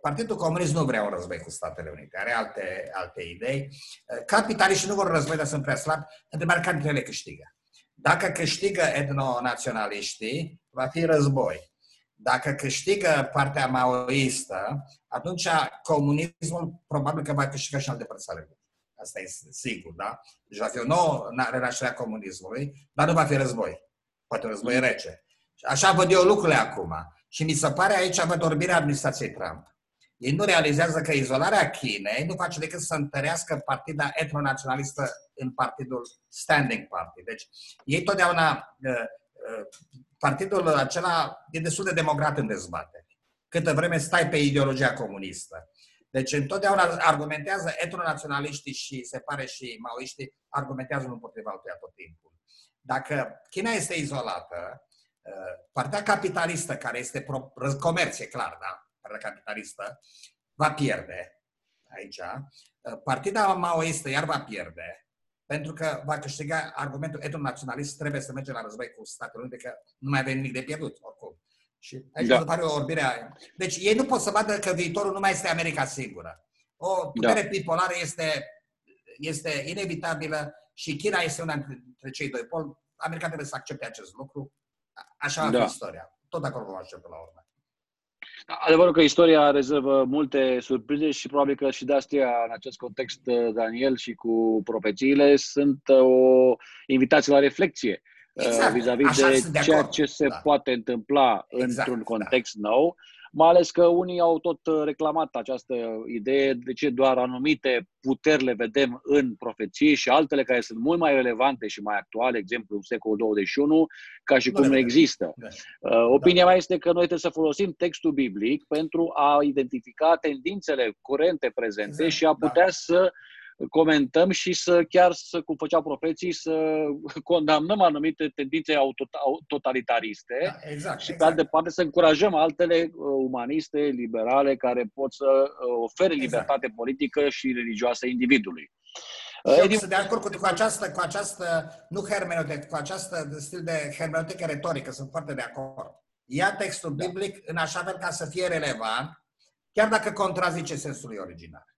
Partidul Comunist nu vrea un război cu Statele Unite, are alte, alte idei. Capitaliștii nu vor război, dar sunt prea slabi. Întrebarea care dintre ele câștigă. Dacă câștigă etnonaționaliștii, va fi război. Dacă câștigă partea maoistă, atunci comunismul probabil că va câștiga și alte părți ale lumii. Asta e sigur, da? Deci va fi o nouă renaștere a comunismului, dar nu va fi război. Poate un război rece. Așa văd eu lucrurile acum. Și mi se pare aici văd orbirea administrației Trump. Ei nu realizează că izolarea Chinei nu face decât să întărească partida etnonaționalistă în partidul Standing Party. Deci ei totdeauna, uh, uh, partidul acela e destul de democrat în dezbatere. Câtă vreme stai pe ideologia comunistă. Deci întotdeauna argumentează etnonaționaliștii și se pare și maoiștii argumentează unul împotriva altuia tot timpul. Dacă China este izolată, uh, partea capitalistă, care este pro, comerț, e clar, da? Partea capitalistă, va pierde aici. Partida maoistă iar va pierde pentru că va câștiga argumentul etnonaționalist, trebuie să mergem la război cu Statele Unite, că nu mai avem nimic de pierdut, oricum. Și aici da. apare o orbire a... Deci ei nu pot să vadă că viitorul nu mai este America singură. O putere da. bipolară este, este inevitabilă și China este una dintre cei doi poli. America trebuie să accepte acest lucru. Așa da. istoria. Tot acolo vom ajunge la urmă. Adevărul că istoria rezervă multe surprize și probabil că și de astea, în acest context, Daniel, și cu profețiile, sunt uh, o invitație la reflexie exact. vis-a-vis de, de ceea ce se da. poate întâmpla exact, într-un da. context da. nou mai ales că unii au tot uh, reclamat această idee de ce doar anumite puteri le vedem în profeții și altele care sunt mult mai relevante și mai actuale, exemplu în secolul 21, ca și cum nu există. Da. Uh, opinia da. mea este că noi trebuie să folosim textul biblic pentru a identifica tendințele curente prezente exact. și a putea da. să comentăm și să chiar să, cum făceau profeții, să condamnăm anumite tendințe totalitariste da, exact, și, pe exact. altă parte, să încurajăm altele uh, umaniste, liberale, care pot să uh, ofere exact. libertate politică și religioasă individului. Și eu sunt de acord cu, cu această, cu această, nu hermeneutică, cu această stil de hermeneutică retorică, sunt foarte de acord. Ia textul da. biblic în așa fel ca să fie relevant, chiar dacă contrazice sensul original.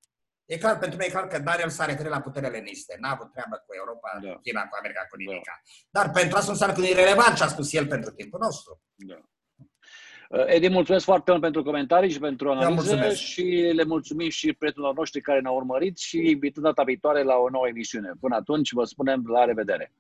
E clar, pentru mine e clar că Daniel s-a referit la puterea leniste. N-a avut treabă cu Europa, da. China, cu America, cu nimic. Da. Dar pentru asta înseamnă că e relevant ce a spus el pentru timpul nostru. Da. Uh, Edi, mulțumesc foarte mult pentru comentarii și pentru analiză și le mulțumim și prietenilor noștri care ne-au urmărit și invităm data viitoare la o nouă emisiune. Până atunci, vă spunem la revedere!